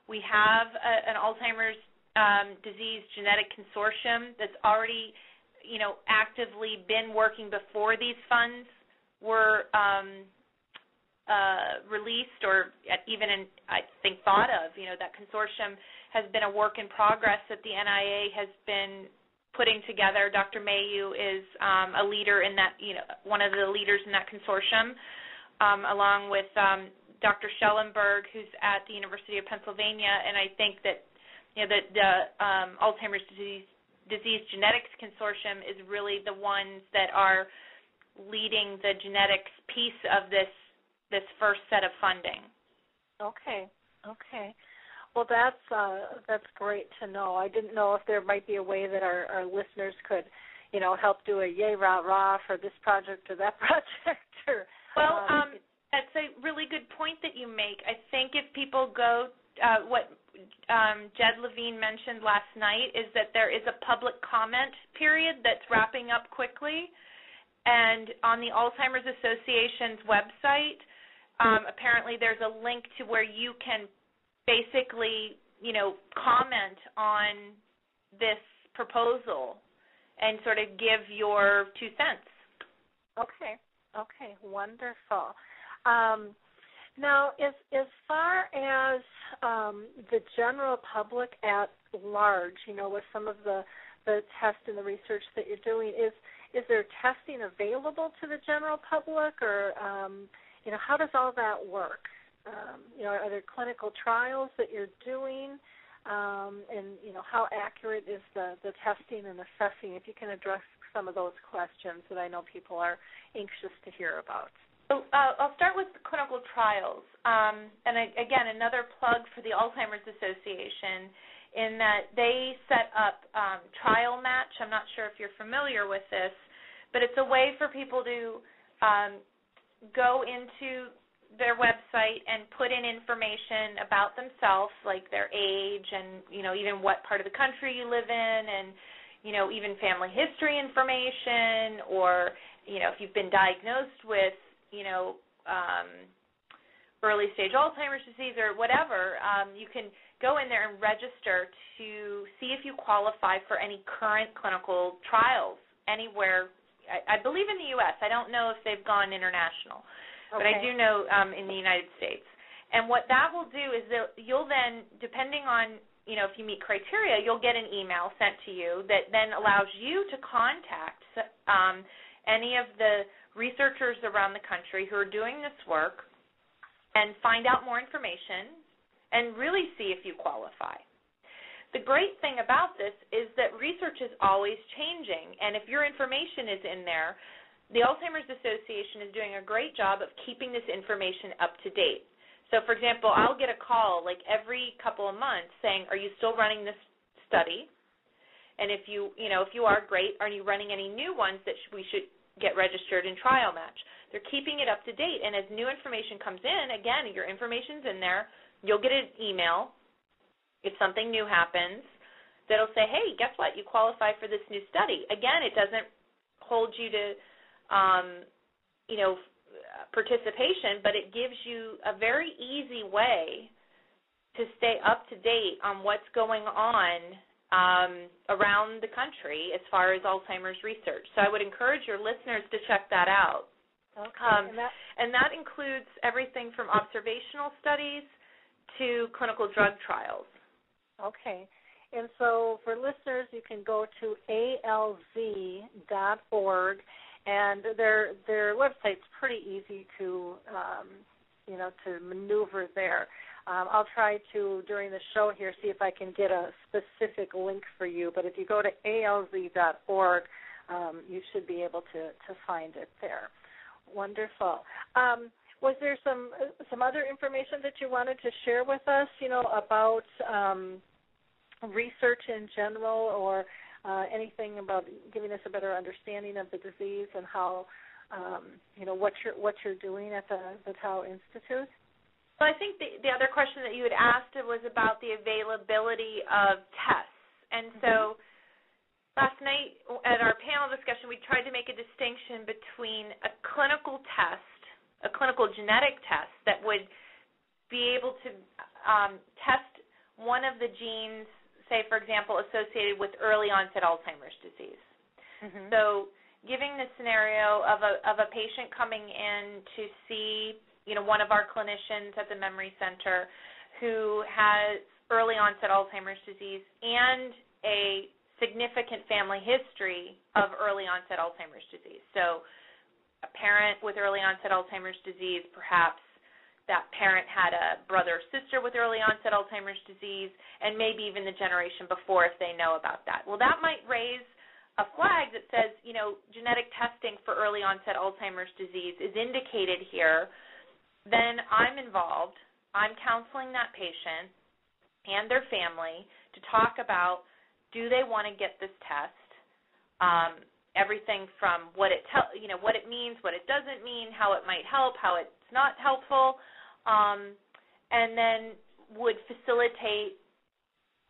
We have a, an Alzheimer's um, disease genetic consortium that's already, you know, actively been working before these funds were um, uh, released or even in, I think thought of. You know, that consortium has been a work in progress that the NIA has been putting together. Dr. Mayeux is um, a leader in that, you know, one of the leaders in that consortium um, along with um, Dr. Schellenberg, who's at the University of Pennsylvania, and I think that you know the, the um, Alzheimer's disease disease genetics consortium is really the ones that are leading the genetics piece of this this first set of funding. Okay. Okay. Well, that's uh, that's great to know. I didn't know if there might be a way that our, our listeners could, you know, help do a yay rah rah for this project or that [LAUGHS] project, or well, um, that's a really good point that you make. I think if people go, uh, what um, Jed Levine mentioned last night is that there is a public comment period that's wrapping up quickly. And on the Alzheimer's Association's website, um, apparently there's a link to where you can basically, you know, comment on this proposal and sort of give your two cents. Okay. Okay, wonderful. Um, now, as as far as um, the general public at large, you know, with some of the the tests and the research that you're doing, is is there testing available to the general public, or um, you know, how does all that work? Um, you know, are there clinical trials that you're doing? Um, and you know, how accurate is the the testing and assessing? If you can address some of those questions that I know people are anxious to hear about. So uh, I'll start with the clinical trials, um, and I, again, another plug for the Alzheimer's Association in that they set up um, Trial Match. I'm not sure if you're familiar with this, but it's a way for people to um, go into their website and put in information about themselves, like their age and you know even what part of the country you live in, and you know even family history information, or you know if you've been diagnosed with you know um, early stage Alzheimer's disease or whatever, um, you can go in there and register to see if you qualify for any current clinical trials anywhere. I, I believe in the U.S. I don't know if they've gone international Okay. but I do know um, in the United States. And what that will do is that you'll then, depending on you know if you meet criteria, you'll get an email sent to you that then allows you to contact um, any of the researchers around the country who are doing this work and find out more information and really see if you qualify. The great thing about this is that research is always changing, and if your information is in there, the Alzheimer's Association is doing a great job of keeping this information up to date. So, for example, I'll get a call like every couple of months saying, "Are you still running this study?" And if you, you know, if you are, great. Are you running any new ones that we should get registered in Trial Match? They're keeping it up to date, and as new information comes in, again, your information's in there. You'll get an email if something new happens that'll say, "Hey, guess what? You qualify for this new study." Again, it doesn't hold you to um, you know, participation, but it gives you a very easy way to stay up to date on what's going on um, around the country as far as Alzheimer's research. So I would encourage your listeners to check that out. Okay. Um, and, that, and that includes everything from observational studies to clinical drug trials. okay. And so for listeners, you can go to alz.org and their their website's pretty easy to um, you know to maneuver there. Um, I'll try to during the show here see if I can get a specific link for you. But if you go to alz.org, um, you should be able to to find it there. Wonderful. Um, was there some some other information that you wanted to share with us? You know about um, research in general, or uh, anything about giving us a better understanding of the disease and how um, you know what you're what you're doing at the the Taub Institute? Well, I think the the other question that you had asked was about the availability of tests, and so. Last night at our panel discussion, we tried to make a distinction between a clinical test, a clinical genetic test that would be able to um, test one of the genes say, for example, associated with early onset Alzheimer's disease. Mm-hmm. So, giving the scenario of a of a patient coming in to see, you know, one of our clinicians at the memory center who has early onset Alzheimer's disease and a significant family history of early onset Alzheimer's disease. So, a parent with early onset Alzheimer's disease perhaps that parent had a brother or sister with early onset Alzheimer's disease, and maybe even the generation before if they know about that. Well, that might raise a flag that says, you know, genetic testing for early onset Alzheimer's disease is indicated here. Then I'm involved. I'm counseling that patient and their family to talk about do they want to get this test? Um, everything from what it tell you know what it means, what it doesn't mean, how it might help, how it's not helpful, um, and then would facilitate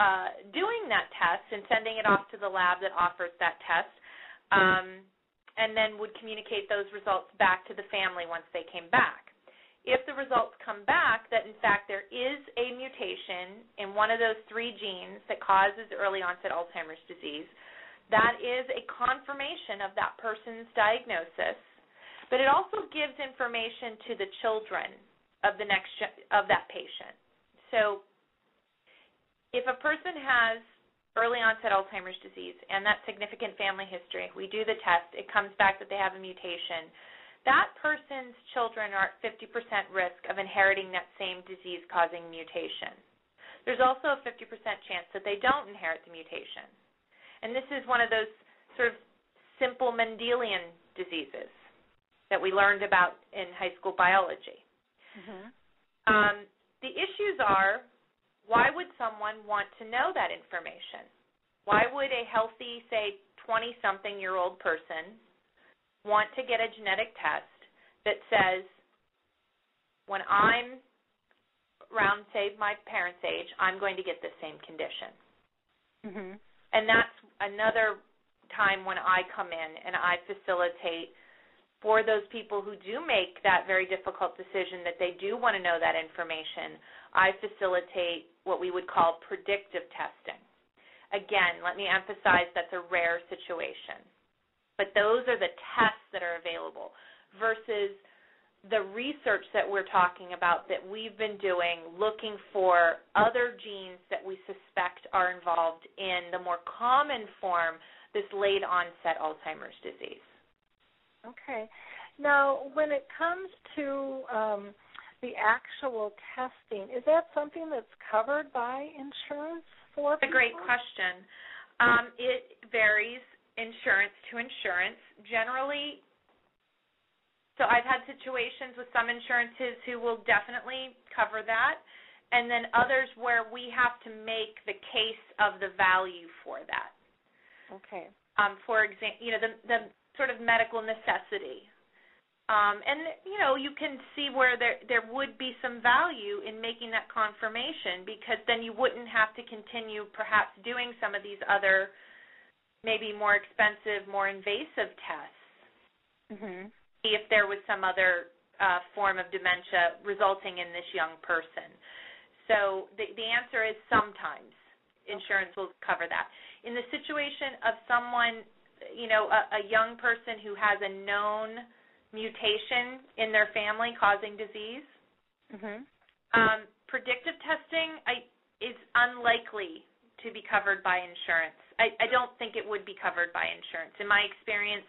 uh, doing that test and sending it off to the lab that offers that test, um, and then would communicate those results back to the family once they came back. If the results come back that in fact there is a mutation in one of those three genes that causes early onset Alzheimer's disease, that is a confirmation of that person's diagnosis, but it also gives information to the children of the next of that patient. So if a person has early onset Alzheimer's disease and that significant family history, we do the test, it comes back that they have a mutation. that person's children are at 50% risk of inheriting that same disease causing mutation. There's also a 50% chance that they don't inherit the mutation. And this is one of those sort of simple Mendelian diseases that we learned about in high school biology. Mm-hmm. Um, the issues are why would someone want to know that information? Why would a healthy, say, 20 something year old person want to get a genetic test that says, when I'm around, say, my parents' age, I'm going to get the same condition? Mm-hmm. And that's another time when I come in and I facilitate for those people who do make that very difficult decision that they do want to know that information, I facilitate what we would call predictive testing. Again, let me emphasize that's a rare situation. But those are the tests that are available versus the research that we're talking about that we've been doing looking for other genes that we suspect are involved in the more common form, this late onset Alzheimer's disease. Okay. Now, when it comes to um, the actual testing, is that something that's covered by insurance for A great question. Um, it varies insurance to insurance. Generally, so I've had situations with some insurances who will definitely cover that, and then others where we have to make the case of the value for that. Okay. Um, for example, you know the the sort of medical necessity. Um, and you know you can see where there there would be some value in making that confirmation because then you wouldn't have to continue perhaps doing some of these other maybe more expensive, more invasive tests. Mhm. If there was some other uh, form of dementia resulting in this young person. So the the answer is sometimes insurance will cover that. In the situation of someone you know, a, a young person who has a known mutation in their family causing disease. Mhm. Um, predictive testing I, is unlikely to be covered by insurance. I, I don't think it would be covered by insurance. In my experience,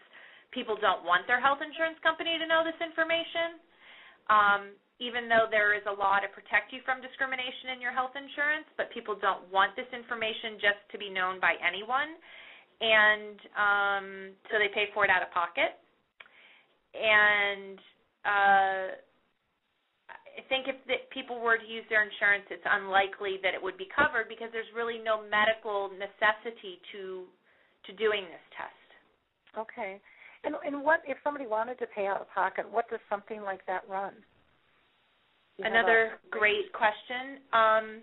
people don't want their health insurance company to know this information. Um, even though there is a law to protect you from discrimination in your health insurance, but people don't want this information just to be known by anyone and um, so they pay for it out of pocket. And uh, I think if the, people were to use their insurance, it's unlikely that it would be covered because there's really no medical necessity to to doing this test. Okay. And and what if somebody wanted to pay out of pocket? What does something like that run? Another great question. Um,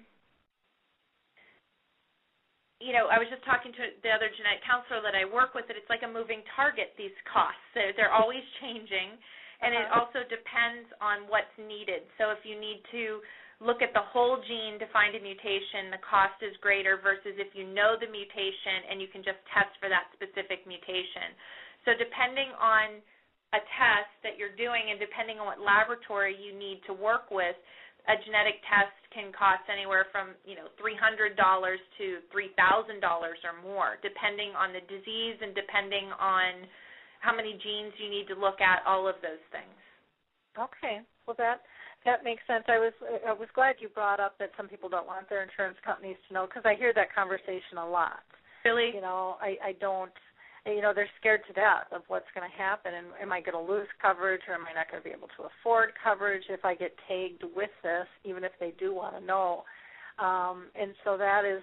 you know, I was just talking to the other genetic counselor that I work with that it's like a moving target. These costs they're, they're always [LAUGHS] changing, and uh-huh. it also depends on what's needed. So if you need to look at the whole gene to find a mutation, the cost is greater versus if you know the mutation and you can just test for that specific mutation. So depending on a test that you're doing and depending on what laboratory you need to work with, a genetic test can cost anywhere from you know three hundred dollars to three thousand dollars or more, depending on the disease and depending on how many genes you need to look at, all of those things. Okay, well that that makes sense. I was I was glad you brought up that some people don't want their insurance companies to know because I hear that conversation a lot. Really? You know, I I don't you know they're scared to death of what's going to happen and am i going to lose coverage or am i not going to be able to afford coverage if i get tagged with this even if they do want to know? Um and so that is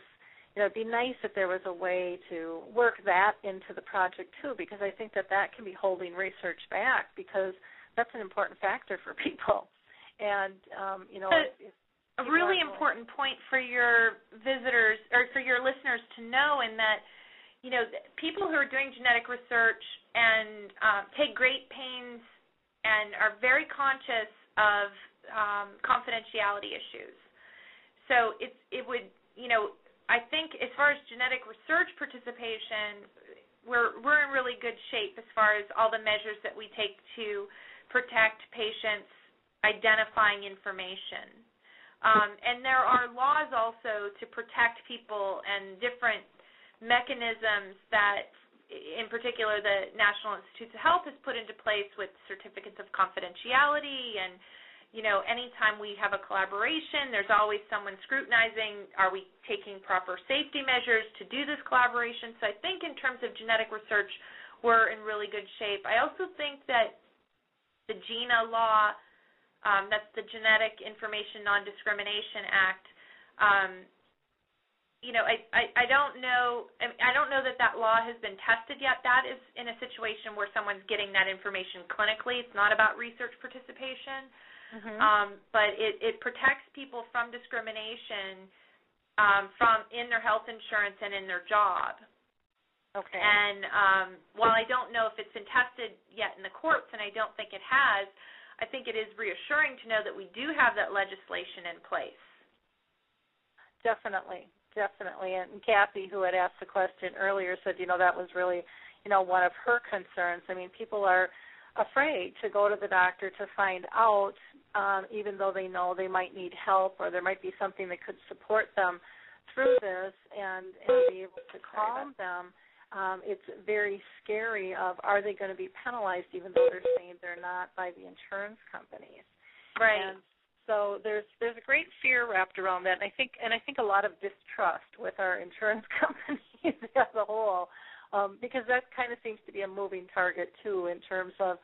you know it'd be nice if there was a way to work that into the project too because i think that that can be holding research back because that's an important factor for [LAUGHS] people. And um you know if, a really important point for your visitors or for your listeners to know in that you know, people who are doing genetic research and uh, take great pains and are very conscious of um, confidentiality issues. So it's it would you know I think as far as genetic research participation, we're we're in really good shape as far as all the measures that we take to protect patients identifying information. Um, and there are laws also to protect people and different mechanisms that in particular, the National Institutes of Health has put into place with certificates of confidentiality and you know, anytime we have a collaboration, there's always someone scrutinizing are we taking proper safety measures to do this collaboration. So I think in terms of genetic research, we're in really good shape. I also think that the GINA law, um, that's the Genetic Information Non-Discrimination Act, um, you know, I, I, I don't know. I, mean, I don't know that that law has been tested yet. That is in a situation where someone's getting that information clinically. It's not about research participation, mm-hmm. um, but it, it protects people from discrimination um, from in their health insurance and in their job. Okay. And um, while I don't know if it's been tested yet in the courts, and I don't think it has, I think it is reassuring to know that we do have that legislation in place. Definitely, definitely. And Kathy, who had asked the question earlier, said, you know, that was really, you know, one of her concerns. I mean, people are afraid to go to the doctor to find out, um, even though they know they might need help or there might be something that could support them through this and, and be able to calm them. Um, it's very scary of are they going to be penalized even though they're saying they're not by the insurance companies. Right. And so there's there's a great fear wrapped around that, and I think and I think a lot of distrust with our insurance [LAUGHS] companies as a whole, um, because that kind of seems to be a moving target too in terms of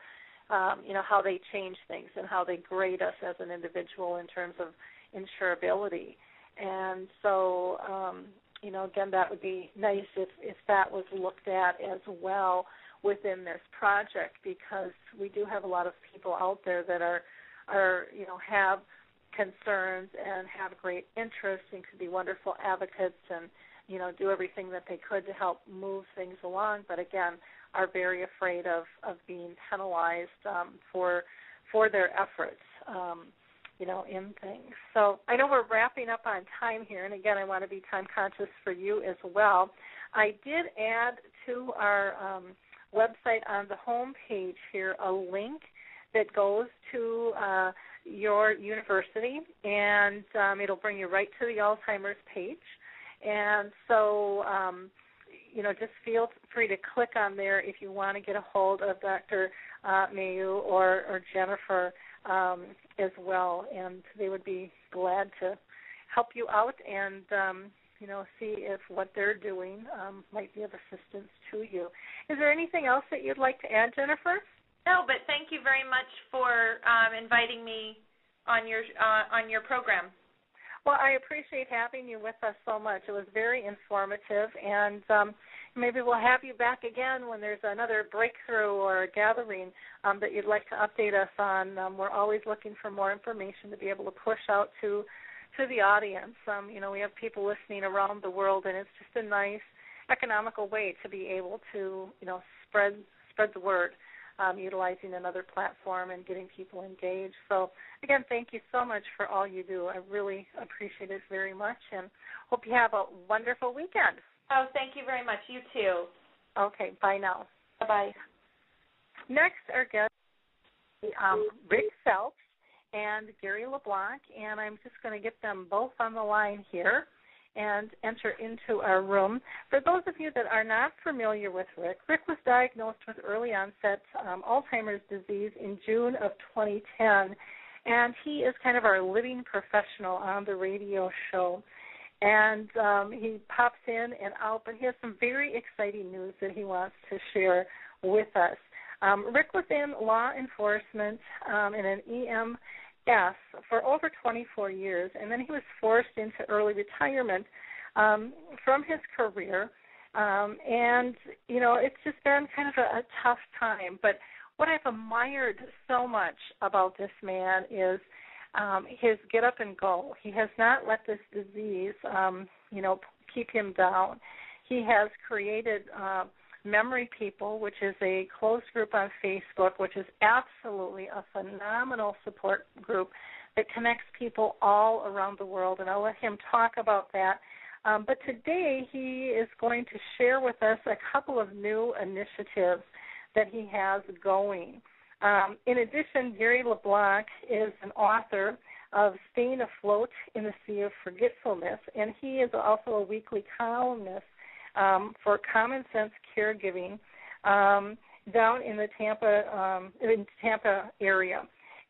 um, you know how they change things and how they grade us as an individual in terms of insurability. And so um, you know again that would be nice if if that was looked at as well within this project because we do have a lot of people out there that are are you know have concerns and have great interest and could be wonderful advocates and you know do everything that they could to help move things along. But again are very afraid of of being penalized um, for for their efforts um, you know in things. So i know we're wrapping up on time here and again i want to be time conscious for you as well. I did add to our um, website on the home page here a link that goes to uh, your university, and um, it'll bring you right to the Alzheimer's page. And so, um, you know, just feel free to click on there if you want to get a hold of Dr. Uh, Mayeux or, or Jennifer um, as well, and they would be glad to help you out and um, you know see if what they're doing um, might be of assistance to you. Is there anything else that you'd like to add, Jennifer? No, but thank you very much for um, inviting me on your uh, on your program. Well, I appreciate having you with us so much. It was very informative, and um, maybe we'll have you back again when there's another breakthrough or gathering um, that you'd like to update us on. Um, we're always looking for more information to be able to push out to to the audience. Um, you know, we have people listening around the world, and it's just a nice economical way to be able to you know spread spread the word um, utilizing another platform and getting people engaged. So, again, thank you so much for all you do. I really appreciate it very much and hope you have a wonderful weekend. Oh, thank you very much. You too. Okay, bye now. Bye bye. Next, our guest um, Rick Phelps and Gary LeBlanc, and I'm just going to get them both on the line here and enter into our room. For those of you that are not familiar with Rick, Rick was diagnosed with early onset um, Alzheimer's disease in June of 2010, and he is kind of our living professional on the radio show. And um, he pops in and out, but he has some very exciting news that he wants to share with us. Um, Rick was in law enforcement um, in an EM Yes, for over 24 years, and then he was forced into early retirement um, from his career. Um, and you know, it's just been kind of a, a tough time. But what I've admired so much about this man is um, his get up and go. He has not let this disease, um, you know, keep him down. He has created. Uh, Memory People, which is a closed group on Facebook, which is absolutely a phenomenal support group that connects people all around the world. And I'll let him talk about that. Um, but today he is going to share with us a couple of new initiatives that he has going. Um, in addition, Gary LeBlanc is an author of Staying Afloat in the Sea of Forgetfulness, and he is also a weekly columnist um, for Common Sense Caregiving um, down in the Tampa um, in Tampa area,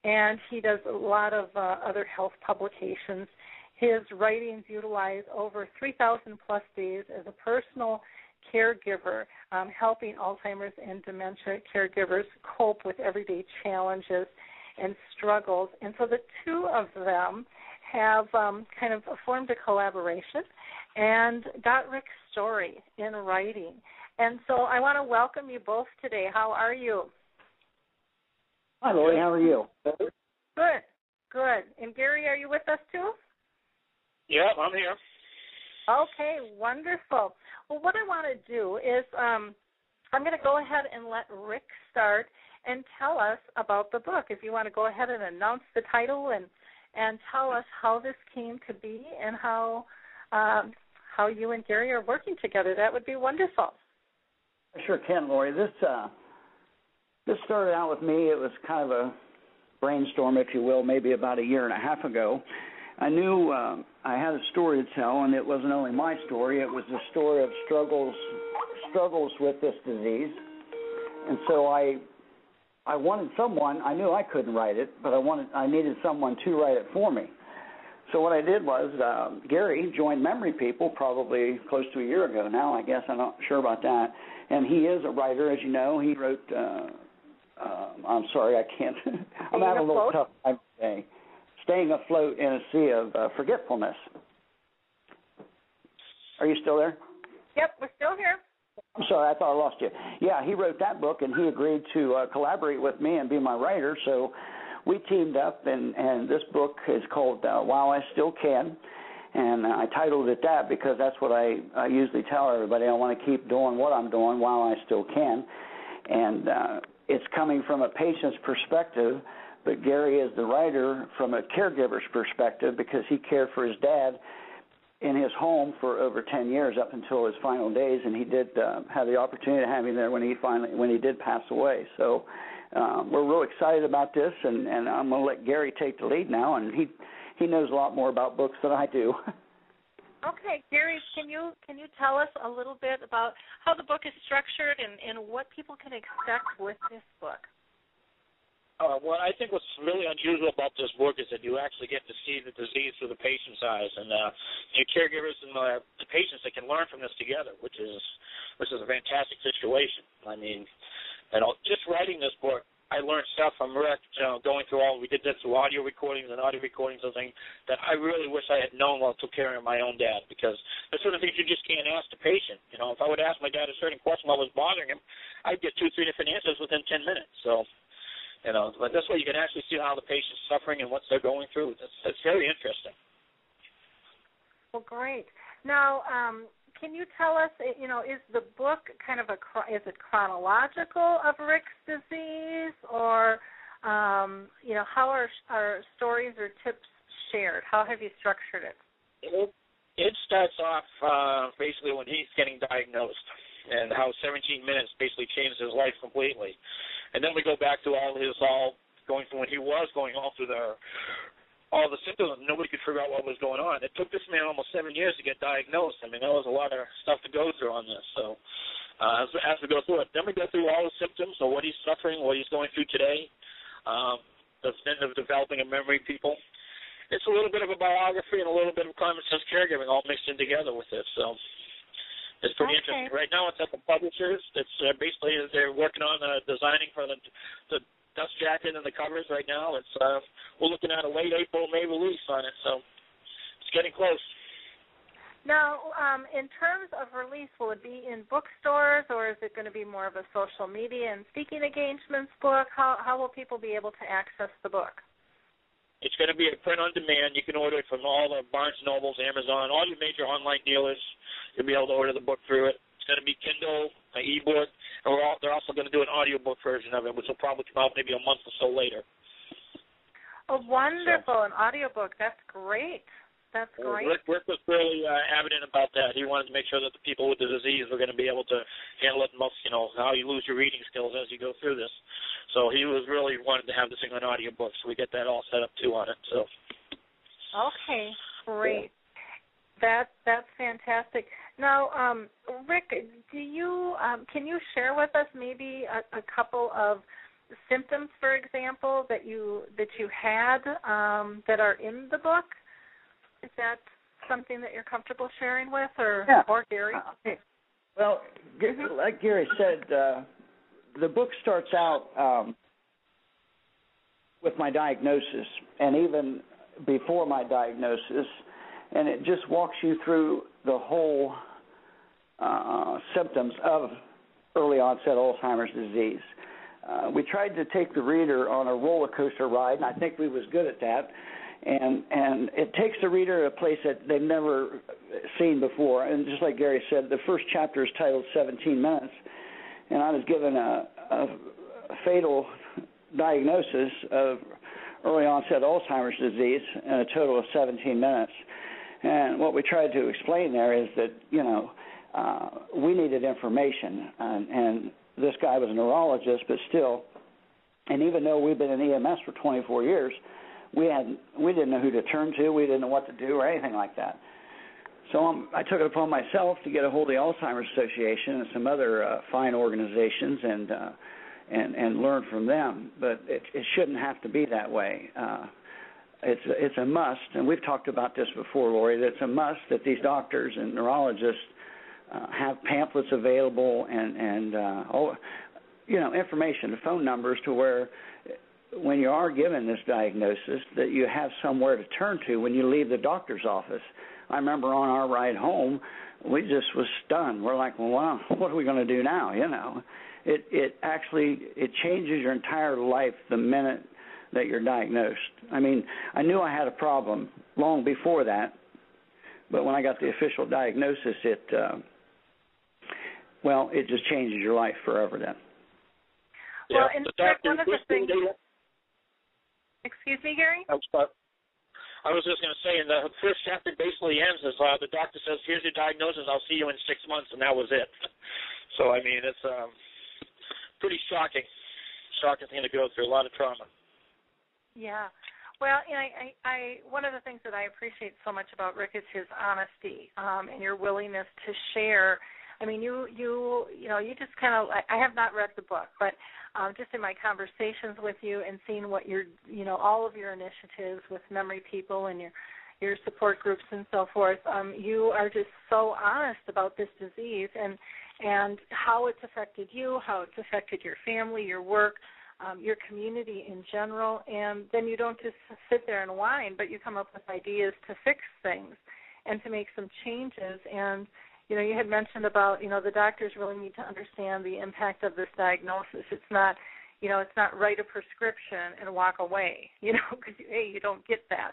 and he does a lot of uh, other health publications. His writings utilize over 3,000 plus days as a personal caregiver, um, helping Alzheimer's and dementia caregivers cope with everyday challenges and struggles. And so the two of them have um, kind of formed a collaboration and got Rick's story in writing. And so I want to welcome you both today. How are you? Hi, Lori. How are you? Good, good. And Gary, are you with us too? Yeah, I'm here. Okay, wonderful. Well, what I want to do is um, I'm going to go ahead and let Rick start and tell us about the book. If you want to go ahead and announce the title and and tell us how this came to be and how um, how you and Gary are working together, that would be wonderful. I sure can, Lori. This uh, this started out with me. It was kind of a brainstorm, if you will, maybe about a year and a half ago. I knew uh, I had a story to tell, and it wasn't only my story; it was the story of struggles struggles with this disease. And so I I wanted someone. I knew I couldn't write it, but I wanted I needed someone to write it for me. So what I did was uh, Gary joined Memory People probably close to a year ago now. I guess I'm not sure about that. And he is a writer, as you know. He wrote. Uh, uh, I'm sorry, I can't. [LAUGHS] I'm having a little tough time today. Staying afloat in a sea of uh, forgetfulness. Are you still there? Yep, we're still here. I'm sorry, I thought I lost you. Yeah, he wrote that book, and he agreed to uh, collaborate with me and be my writer. So we teamed up, and and this book is called uh, While I Still Can, and I titled it that because that's what I, I usually tell everybody. I want to keep doing what I'm doing while I still can, and uh, it's coming from a patient's perspective. But Gary is the writer from a caregiver's perspective because he cared for his dad in his home for over 10 years up until his final days and he did uh, have the opportunity to have him there when he finally when he did pass away so um, we're real excited about this and and I'm going to let Gary take the lead now and he he knows a lot more about books than I do [LAUGHS] Okay, Gary, can you can you tell us a little bit about how the book is structured and, and what people can expect with this book? Uh, what I think what's really unusual about this book is that you actually get to see the disease through the patient's eyes, and uh, your caregivers and uh, the patients that can learn from this together, which is which is a fantastic situation. I mean, and just writing this book, I learned stuff from Rick, you know, going through all. We did this through audio recordings and audio recordings of things that I really wish I had known while I took care of my own dad, because there's certain things you just can't ask the patient. You know, if I would ask my dad a certain question while it was bothering him, I'd get two, three different answers within ten minutes. So you know, but this way you can actually see how the patient's suffering and what they're going through. That's that's very interesting. Well, great. Now, um, can you tell us, eh, you know, is the book kind of a is it chronological of Rick's disease, or um, you know, how are are stories or tips shared? How have you structured it? It, it starts off uh, basically when he's getting diagnosed, and how 17 minutes basically changed his life completely. And then we go back to all his all going through when he was going all through the all the symptoms. Nobody could figure out what was going on. It took this man almost seven years to get diagnosed. I mean, there was a lot of stuff to go through on this. So uh, as, as we go through it, then we go through all the symptoms of what he's suffering, what he's going through today. Um, the end of developing a memory, people. It's a little bit of a biography and a little bit of common sense caregiving all mixed in together with it. So it's pretty okay. interesting. Right now, it's at the publishers. It's uh, basically they're working on uh, designing for the the dust jacket and the covers right now. It's uh, we're looking at a late April May release on it, so it's getting close. Now, um, in terms of release, will it be in bookstores or is it going to be more of a social media and speaking engagements book? How how will people be able to access the book? It's going to be a print on demand. You can order it from all the Barnes and Nobles, Amazon, all your major online dealers. You'll be able to order the book through it. Going to be Kindle, an ebook, and we're all, they're also going to do an audiobook version of it, which will probably come out maybe a month or so later. Oh, wonderful! So, an audiobook. That's great. That's great. Rick, Rick was really uh, evident about that. He wanted to make sure that the people with the disease were going to be able to handle it most, you know, how you lose your reading skills as you go through this. So he was really wanted to have this thing on audiobook, so we get that all set up too on it. So. Okay, great. That that's fantastic. Now, um, Rick, do you um, can you share with us maybe a, a couple of symptoms, for example, that you that you had um, that are in the book? Is that something that you're comfortable sharing with, or yeah. or Gary? Uh, well, like Gary said, uh, the book starts out um, with my diagnosis, and even before my diagnosis, and it just walks you through the whole uh, symptoms of early onset Alzheimer's disease. Uh, we tried to take the reader on a roller coaster ride, and I think we was good at that. And and it takes the reader to a place that they've never seen before. And just like Gary said, the first chapter is titled 17 Minutes, and I was given a, a fatal diagnosis of early onset Alzheimer's disease in a total of 17 minutes. And what we tried to explain there is that, you know, uh, we needed information, and, and this guy was a neurologist, but still, and even though we've been in EMS for 24 years, we had we didn't know who to turn to, we didn't know what to do or anything like that. So um, I took it upon myself to get a hold of the Alzheimer's Association and some other uh, fine organizations and uh, and and learn from them. But it, it shouldn't have to be that way. Uh, it's it's a must, and we've talked about this before, Lori. That it's a must that these doctors and neurologists uh, have pamphlets available and and uh, all, you know information, the phone numbers to where when you are given this diagnosis that you have somewhere to turn to when you leave the doctor's office. I remember on our ride home, we just was stunned. We're like, well, wow, [LAUGHS] what are we going to do now? You know, it it actually it changes your entire life the minute that you're diagnosed. I mean, I knew I had a problem long before that, but when I got the official diagnosis, it uh, well, it just changes your life forever. Then. Well, yeah, in fact, one of the things. Excuse me, Gary. I was just going to say, and the first chapter basically ends as uh, the doctor says, "Here's your diagnosis. I'll see you in six months," and that was it. [LAUGHS] so I mean, it's um, pretty shocking, shocking thing to go through. A lot of trauma. Yeah. Well, know, I, I, I one of the things that I appreciate so much about Rick is his honesty um, and your willingness to share. I mean, you you you know, you just kind of. I have not read the book, but um, just in my conversations with you and seeing what your you know all of your initiatives with memory people and your your support groups and so forth um, you are just so honest about this disease and and how it's affected you how it's affected your family your work um, your community in general and then you don't just sit there and whine but you come up with ideas to fix things and to make some changes and you know, you had mentioned about, you know, the doctors really need to understand the impact of this diagnosis. It's not, you know, it's not write a prescription and walk away, [LAUGHS] you know, because hey, you don't get that.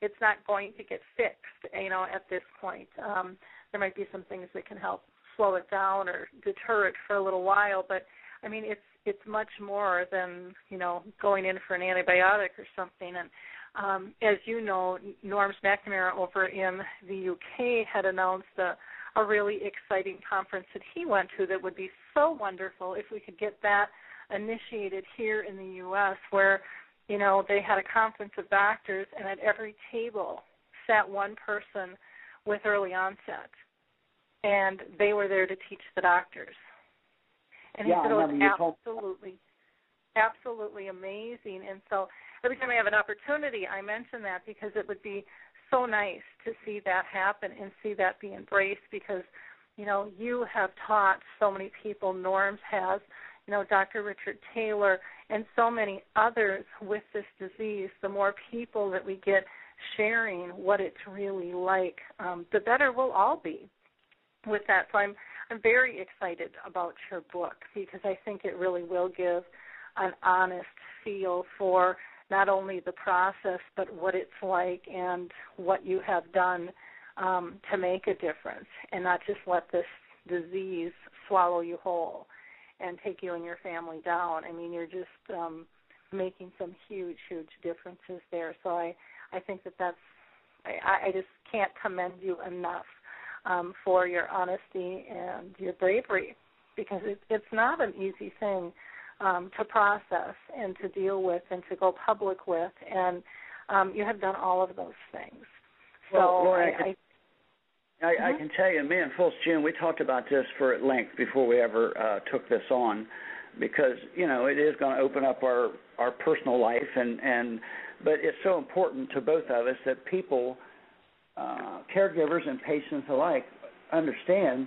It's not going to get fixed, you know, at this point. Um, there might be some things that can help slow it down or deter it for a little while, but I mean, it's it's much more than you know going in for an antibiotic or something. And um, as you know, Norrms McNamara over in the UK had announced a a really exciting conference that he went to that would be so wonderful if we could get that initiated here in the US where you know they had a conference of doctors and at every table sat one person with early onset and they were there to teach the doctors and yeah, he said it was absolutely absolutely amazing. And so every time i have an opportunity i mention that because it would be so nice to see that happen and see that be embraced because you know you have taught so many people. Norrms has you know dr richard taylor and so many others with this disease. The more people that we get sharing what it's really like um, the better we'll all be with that. So i'm i'm very excited about your book because i think it really will give an honest feel for not only the process but what it's like and what you have done um, to make a difference and not just let this disease swallow you whole and take you and your family down. I mean, you're just um, making some huge, huge differences there. So I, I think that that's, I, I just can't commend you enough um, for your honesty and your bravery because it, it's not an easy thing um, to process and to deal with and to go public with, and um, you have done all of those things. So well, Laura, I, I, I, mm-hmm. I can tell you, me and Phyllis June, we talked about this for at length before we ever uh, took this on, because you know it is going to open up our our personal life, and and but it's so important to both of us that people, uh, caregivers and patients alike, understand,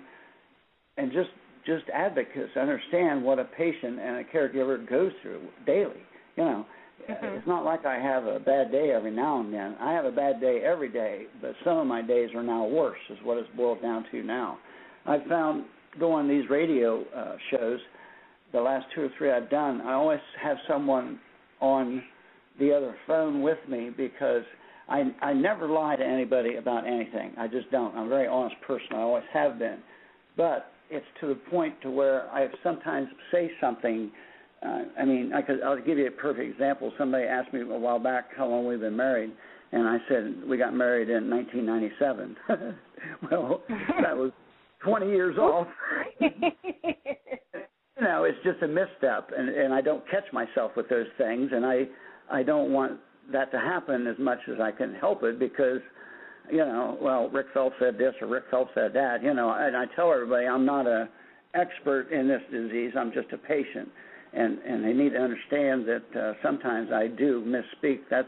and just just advocates understand what a patient and a caregiver goes through daily. You know, mm-hmm. it's not like I have a bad day every now and then. I have a bad day every day, but some of my days are now worse. Is what it's boiled down to now. I've found going these radio uh, shows, the last two or three I've done, I always have someone on the other phone with me because I I never lie to anybody about anything. I just don't. I'm a very honest person. I always have been. But it's to the point to where I sometimes say something. Uh, I mean, I could. I'll give you a perfect example. Somebody asked me a while back how long we've been married, and I said we got married in 1997. [LAUGHS] well, that was 20 years off. [LAUGHS] you know, it's just a misstep, and and I don't catch myself with those things, and I I don't want that to happen as much as I can help it because you know, well, Rick Phelps said this or Rick Phelps said that, you know, and I tell everybody I'm not a expert in this disease. I'm just a patient, and and they need to understand that uh, sometimes I do misspeak. That's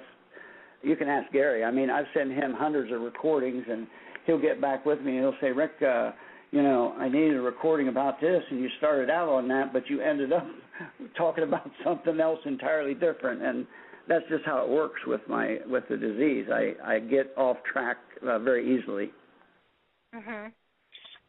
you can ask Gary. I mean, I've sent him hundreds of recordings, and he'll get back with me and he'll say, Rick, uh, you know, I needed a recording about this, and you started out on that, but you ended up [LAUGHS] talking about something else entirely different, and that's just how it works with my with the disease. I I get off track uh, very easily. Mhm.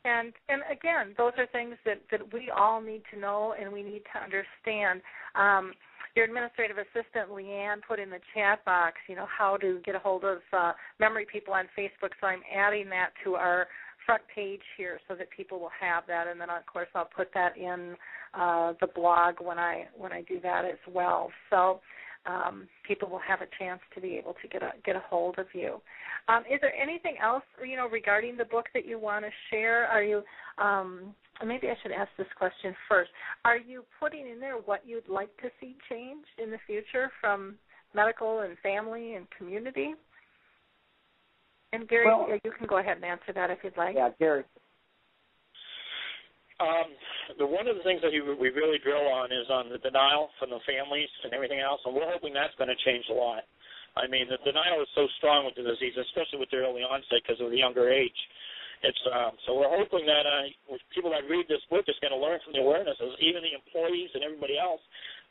And and again, those are things that that we all need to know and we need to understand. Um, your administrative assistant Leanne put in the chat box, you know, how to get a hold of uh, memory people on Facebook. So I'm adding that to our front page here so that people will have that, and then of course I'll put that in uh, the blog when I when I do that as well. So um, people will have a chance to be able to get a get a hold of you. Um, is there anything else you know regarding the book that you want to share? Are you um, maybe I should ask this question first. Are you putting in there what you'd like to see change in the future from medical and family and community? And Gary, well, you can go ahead and answer that if you'd like. Yeah, Gary. Um, the one of the things that we really drill on is on the denial from the families and everything else, and we're hoping that's going to change a lot. I mean, the denial is so strong with the disease, especially with the early onset because of the younger age. It's um, so we're hoping that uh, people that read this book is going to learn from the awarenesses, even the employees and everybody else,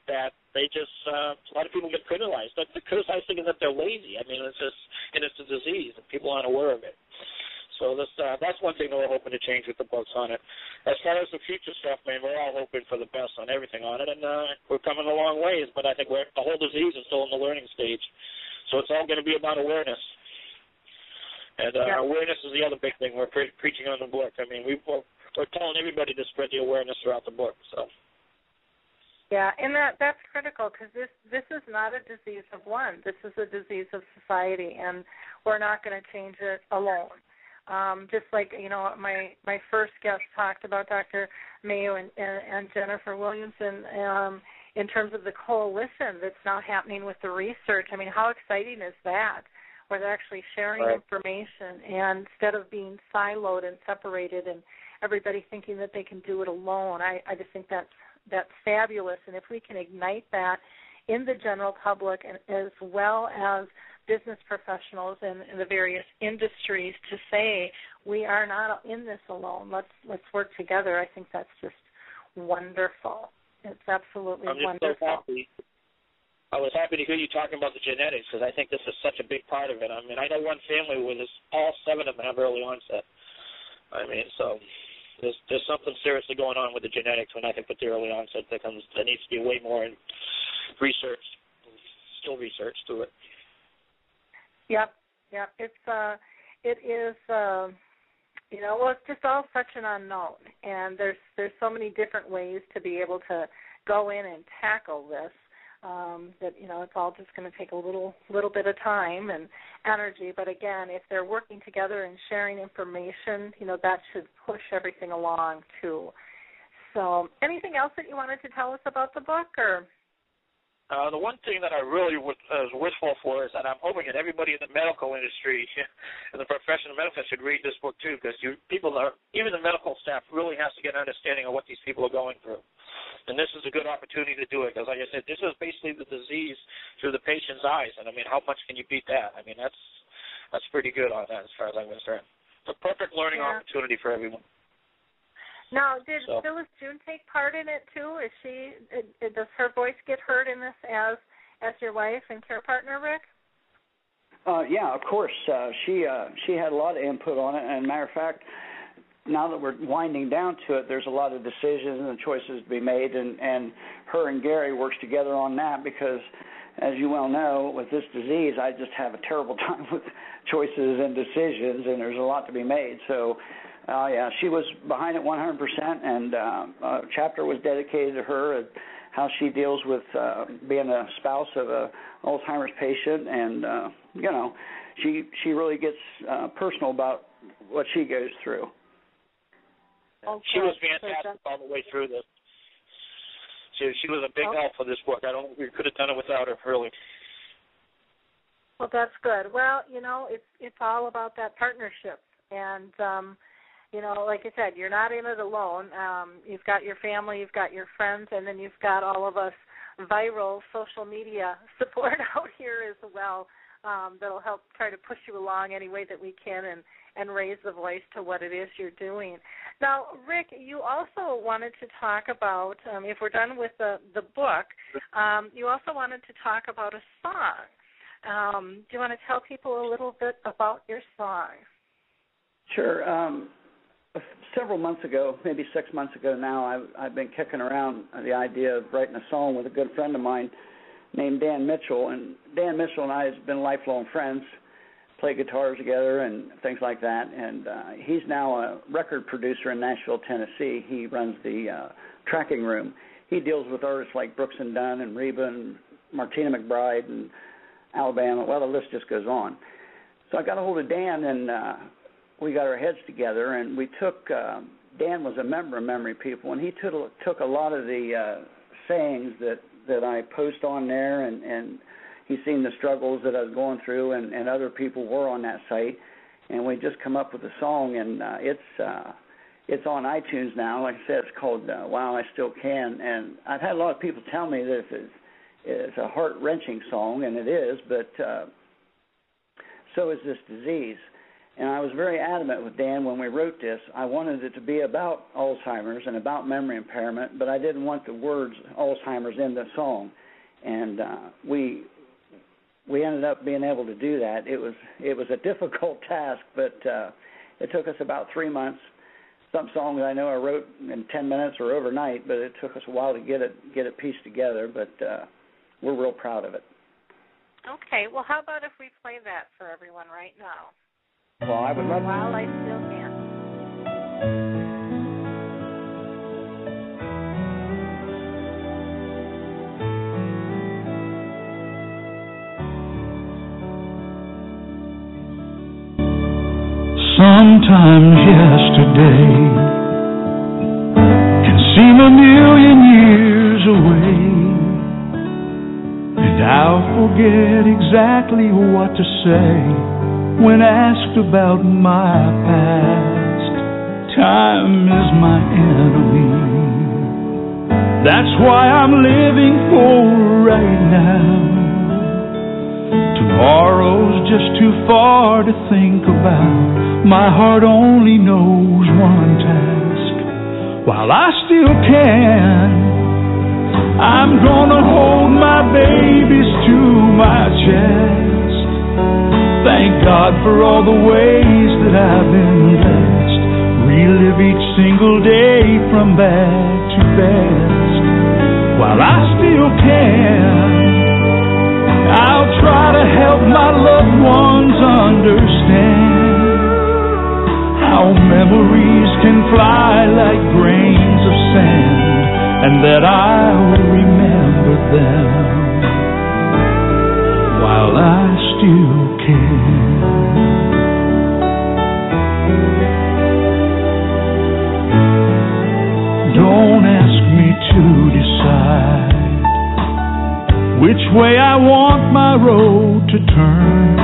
that they just uh, a lot of people get criticized. But they're criticized thinking that they're lazy. I mean, it's just and it's a disease, and people aren't aware of it. So this uh, that's one thing that we're hoping to change with the books on it. As far as the future stuff, man, we're all hoping for the best on everything on it, and uh, we're coming a long ways. But I think we're, the whole disease is still in the learning stage, so it's all going to be about awareness. And uh, yeah. awareness is the other big thing we're pre- preaching on the book. I mean, we, we're, we're telling everybody to spread the awareness throughout the book. So. Yeah, and that that's critical because this this is not a disease of one. This is a disease of society, and we're not going to change it alone. Um, just like you know, my my first guest talked about Dr. Mayeux and, and, and Jennifer Williamson um, in terms of the coalition that's now happening with the research. I mean, how exciting is that? Where they're actually sharing right. information and instead of being siloed and separated and everybody thinking that they can do it alone. I, I just think that's that's fabulous. And if we can ignite that in the general public and as well as business professionals in, in the various industries to say we are not in this alone. Let's let's work together. I think that's just wonderful. It's absolutely I'm just wonderful. So happy. I was happy to hear you talking about the genetics because I think this is such a big part of it. I mean, I know one family where this, all seven of them have early onset. I mean, so there's there's something seriously going on with the genetics when I think with the early onset that comes that needs to be way more in research, still research to it. Yep, yep. It's uh, it is. Uh, you know, well, it's just all such an unknown, and there's there's so many different ways to be able to go in and tackle this. Um, that you know, it's all just going to take a little little bit of time and energy. But again, if they're working together and sharing information, you know, that should push everything along too. So, anything else that you wanted to tell us about the book, or? Uh, the one thing that I really was uh, wishful for is that I'm hoping that everybody in the medical industry [LAUGHS] and the profession of medicine should read this book too, because you people are even the medical staff really has to get an understanding of what these people are going through, and this is a good opportunity to do it. Because like I said, this is basically the disease through the patient's eyes, and I mean, how much can you beat that? I mean, that's that's pretty good on that as far as I'm concerned. It's a perfect learning yeah. opportunity for everyone. Now, did So- Phyllis June take part in it too? Is she? it- Does her voice get heard in this as as your wife and care partner, Rick? Uh, yeah, of course. Uh, she uh, she had a lot of input on it, and matter of fact, now that we're winding down to it, there's a lot of decisions and choices to be made, and and her and Gary works together on that because, as you well know, with this disease, I just have a terrible [LAUGHS] time with choices and decisions, and there's a lot to be made. So. Uh, yeah, she was behind it 100%, and uh, a chapter was dedicated to her and how she deals with uh, being a spouse of a Alzheimer's patient, and uh, you know, she she really gets uh, personal about what she goes through. She was fantastic all the way through this. She she was a big Oh. help for this book. I don't we could have done it without her really. Well, that's good. Well, you know, it's it's all about that partnership, and um, you know, like I said, you're not in it alone. Um, you've got your family, you've got your friends, and then you've got all of us viral social media [LAUGHS] support [LAUGHS] out here as well. Um, that'll help try to push you along any way that we can, and and raise the voice to what it is you're doing. Now, Rick, you also wanted to talk about, um, if we're done with the the book, um, you also wanted to talk about a song. Um, do you want to tell people a little bit about your song? Sure. Um, several months ago, maybe six months ago now, I've, I've been kicking around the idea of writing a song with a good friend of mine named Dan Mitchell. And Dan Mitchell and I have been lifelong friends, play guitars together and things like that. And uh, he's now a record producer in Nashville, Tennessee. He runs the uh, tracking room. He deals with artists like Brooks and Dunn and Reba and Martina McBride and Alabama. Well, the list just goes on. So I got a hold of Dan and uh, we got our heads together and we took. Uh, Dan was a member of Memory People and he took took a lot of the uh, sayings that that I post on there and and he's seen the struggles that I was going through and and other people were on that site and we just come up with a song and uh, it's. uh it's on iTunes now. Like I said, it's called uh, "While I Still Can," and I've had a lot of people tell me that it's, it's a heart wrenching song, and it is. But uh, so is this disease. And I was very adamant with Dan when we wrote this. I wanted it to be about Alzheimer's and about memory impairment, but I didn't want the words Alzheimer's in the song. And uh, we we ended up being able to do that. It was it was a difficult [LAUGHS] task, but uh, it took us about three months. Some songs I know I wrote in ten minutes or overnight, but it took us a while to get it get it pieced together. But uh, we're real proud of it. Okay. Well, how about if we play that for everyone right now? Well, I would love to. While I still can. Sometimes yesterday can seem a million years away, and I'll forget exactly what to say when asked about my past. Time is my enemy. That's why I'm living for right now. Tomorrow's just too far to think about. My heart only knows one task. While I still can, I'm gonna hold my babies to my chest. Thank God for all the ways that I've been blessed. Relive each single day from bad to best. While I still can. I'll try to help my loved ones understand how memories can fly like grains of sand, and that I will remember them Still can. Don't ask me to decide which way I want my road to turn.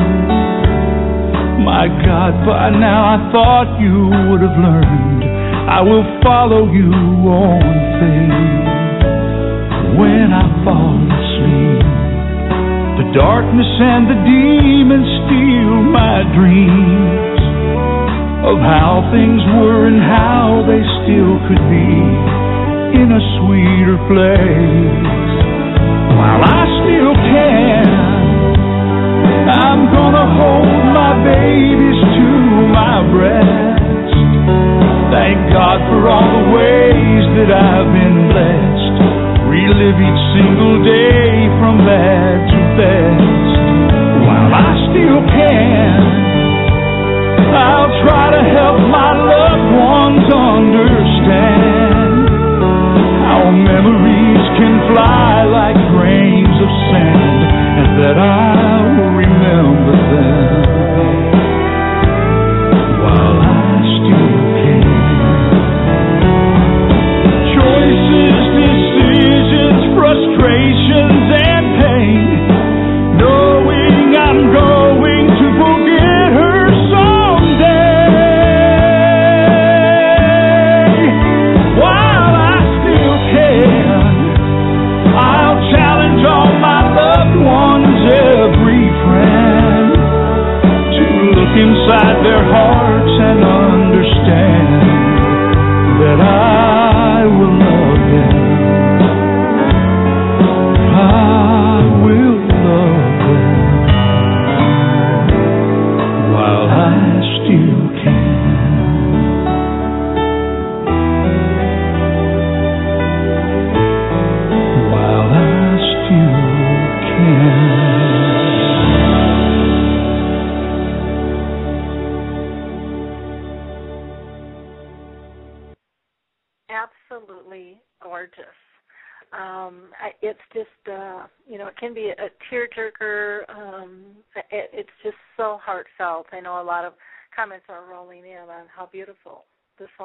My God, by now I thought you would have learned. I will follow you on faith when I fall asleep. Darkness and the demons steal my dreams of how things were and how they still could be in a sweeter place while I still can. I'm gonna hold my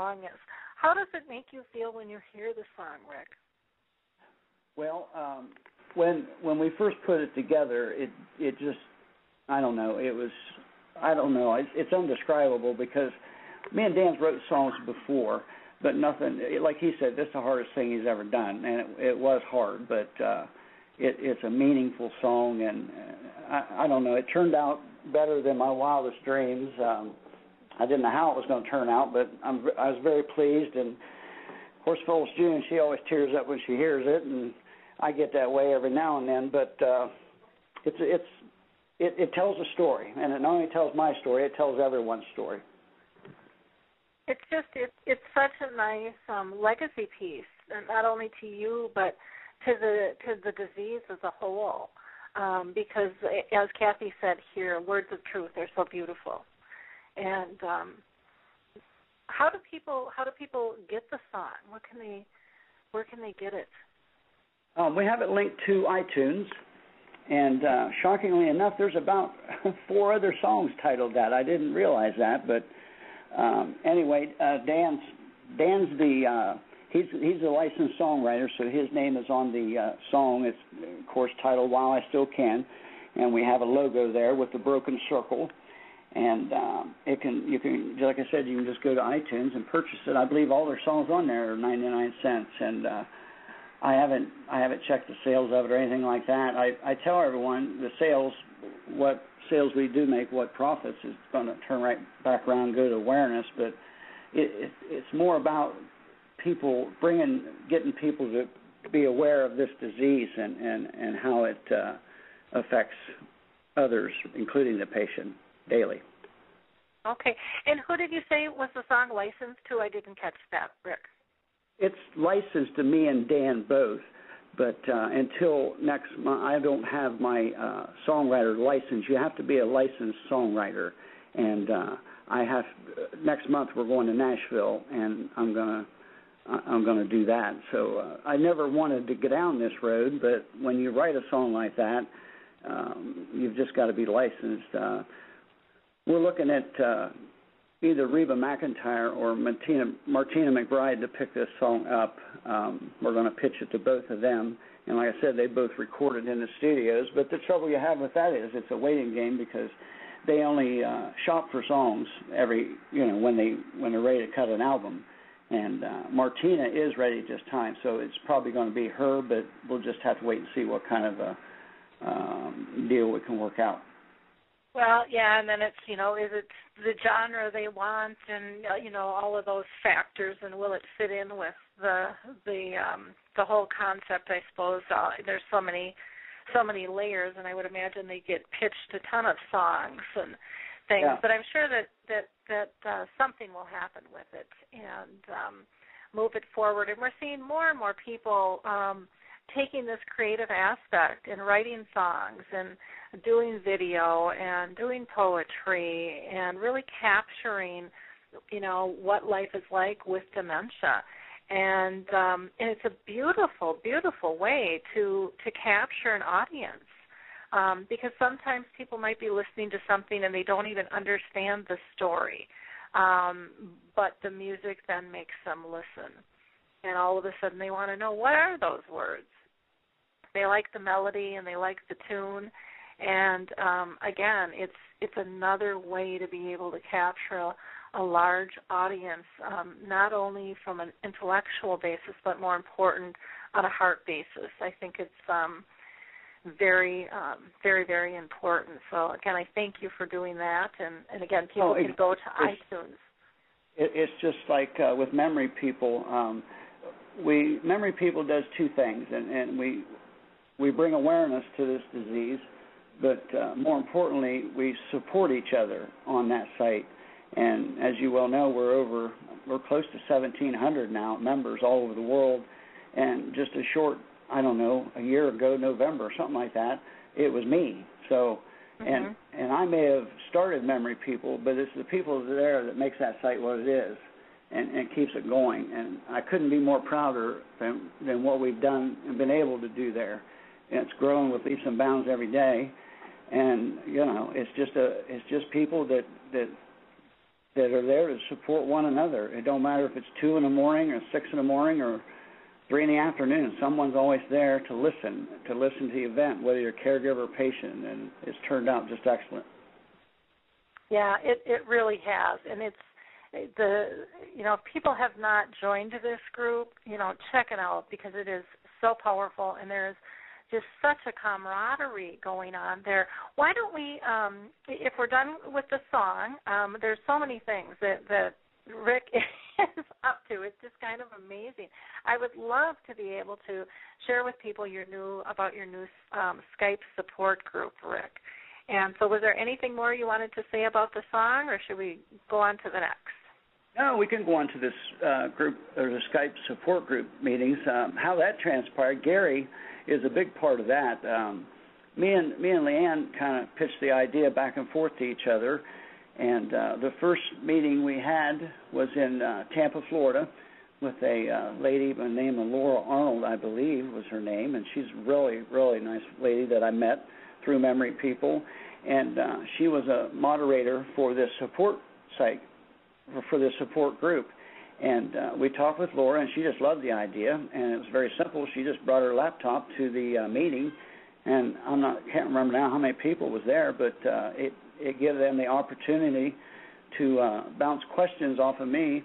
song is. How does it make you feel when you hear the song, Rick? Well, um, when when we first put it together, it it just I don't know. It was I don't know. It's, it's undescribable because me and Dan's wrote songs before, but nothing like he said. This is the hardest thing he's ever done, and it, it was hard, but uh, it, it's a meaningful song, and uh, I, I don't know. It turned out better than my wildest dreams. Um, I didn't know how it was going to turn out, but I'm I was very pleased. And of course, Phyllis June, she always tears up when she hears it, and I get that way every now and then. But uh, it's it's it, it tells a story, and it not only tells my story, it tells everyone's story. It's just it, it's such a nice um, legacy piece, and not only to you but to the to the disease as a whole. Um, because as Kathy said here, words of truth are so beautiful. And um, how do people how do people get the song? What can they where can they get it? Um, we have it linked to iTunes, and uh, shockingly enough, there's about [LAUGHS] four other songs titled that. I didn't realize that, but um, anyway, uh, Dan's Dan's the uh, he's he's a licensed songwriter, so his name is on the uh, song. It's of course titled "While I Still Can," and we have a logo there with the broken circle. And um, it can you can like I said, you can just go to iTunes and purchase it. I believe all their songs on there are 99 cents, and uh, I haven't I haven't checked the sales of it or anything like that. I I tell everyone the sales what sales we do make, what profits is going to turn right back around and go to awareness. But it, it it's more about people bringing getting people to be aware of this disease and and and how it uh, affects others, including the patient, daily. Okay. And who did you say was the song licensed to? I didn't catch that, Rick. It's licensed to me and Dan both, but uh, until next month, I don't have my uh, songwriter license. You have to be a licensed songwriter, and uh, I have. Next month we're going to Nashville, and I'm gonna. I'm going to do that. So uh, I never wanted to get down this road, but when you write a song like that, um, you've just got to be licensed. Uh, we're looking at uh, either Reba McEntire or Martina, Martina McBride to pick this song up. Um, we're going to pitch it to both of them. And like I said, they both recorded in the studios. But the trouble you have with that is it's a waiting game because they only uh, shop for songs every, you know, when they when they're ready to cut an album. And uh, Martina is ready this time, so it's probably going to be her. But we'll just have to wait and see what kind of a um, deal we can work out. Well, yeah, and then it's you know, is it the genre they want, and uh, you know, all of those factors, and will it fit in with the the um the whole concept? I suppose uh, there's so many so many layers, and I would imagine they get pitched a ton of songs and things. Yeah. But I'm sure that that that uh, something will happen with it and um, move it forward. And we're seeing more and more people um, taking this creative aspect and writing songs and doing video and doing poetry and really capturing you know what life is like with dementia. And um and it's a beautiful beautiful way to to capture an audience. Um because sometimes people might be listening to something and they don't even understand the story. Um but the music then makes them listen. And all of a sudden they want to know what are those words? They like the melody and they like the tune and um, again, it's it's another way to be able to capture a, a large audience, um, not only from an intellectual basis, but more important on a heart basis. I think it's um, very, um, very, very important. So again, I thank you for doing that. And, and again, people Oh, it- can go to it's- iTunes. It, it's just like uh, with memory people. Um, we memory people does two things, and, and we we bring awareness to this disease, but uh, more importantly, we support each other on that site. And as you well know, we're over we're close to 1,700 now members all over the world, and just a short I don't know a year ago November something like that, it was me. So and Mhm. and I may have started memory people, but it's the people there that makes that site what it is, and, and keeps it going. And I couldn't be more prouder than than what we've done and been able to do there. And it's growing with leaps and bounds every day, and you know it's just a it's just people that that that are there to support one another. It don't matter if it's two in the morning or six in the morning or three in the afternoon. Someone's always there to listen, to listen to the event, whether you're caregiver or patient, and it's turned out just excellent. Yeah, it it really has, and it's the you know if people have not joined this group, you know check it out because it is so powerful, and there's just such a camaraderie going on there. Why don't we, um, if we're done with the song, um, there's so many things that that Rick [LAUGHS] is up to. It's just kind of amazing. I would love to be able to share with people your new about your new um, Skype support group, Rick. And so, was there anything more you wanted to say about the song, or should we go on to the next? No, we can go on to this uh, group or the Skype support group meetings. Um, how that transpired, Gary is a big part of that. Um, me and me and Leanne kind of pitched the idea back and forth to each other, and uh, the first meeting we had was in uh, Tampa, Florida, with a uh, lady by the name of Laura Arnold, I believe was her name, and she's really really nice lady that I met through Memory People, and uh, she was a moderator for this support site for this support group. And uh, we talked with Laura, and she just loved the idea. And it was very simple. She just brought her laptop to the uh, meeting, and I'm not can't remember now how many people was there, but uh, it it gave them the opportunity to uh, bounce questions off of me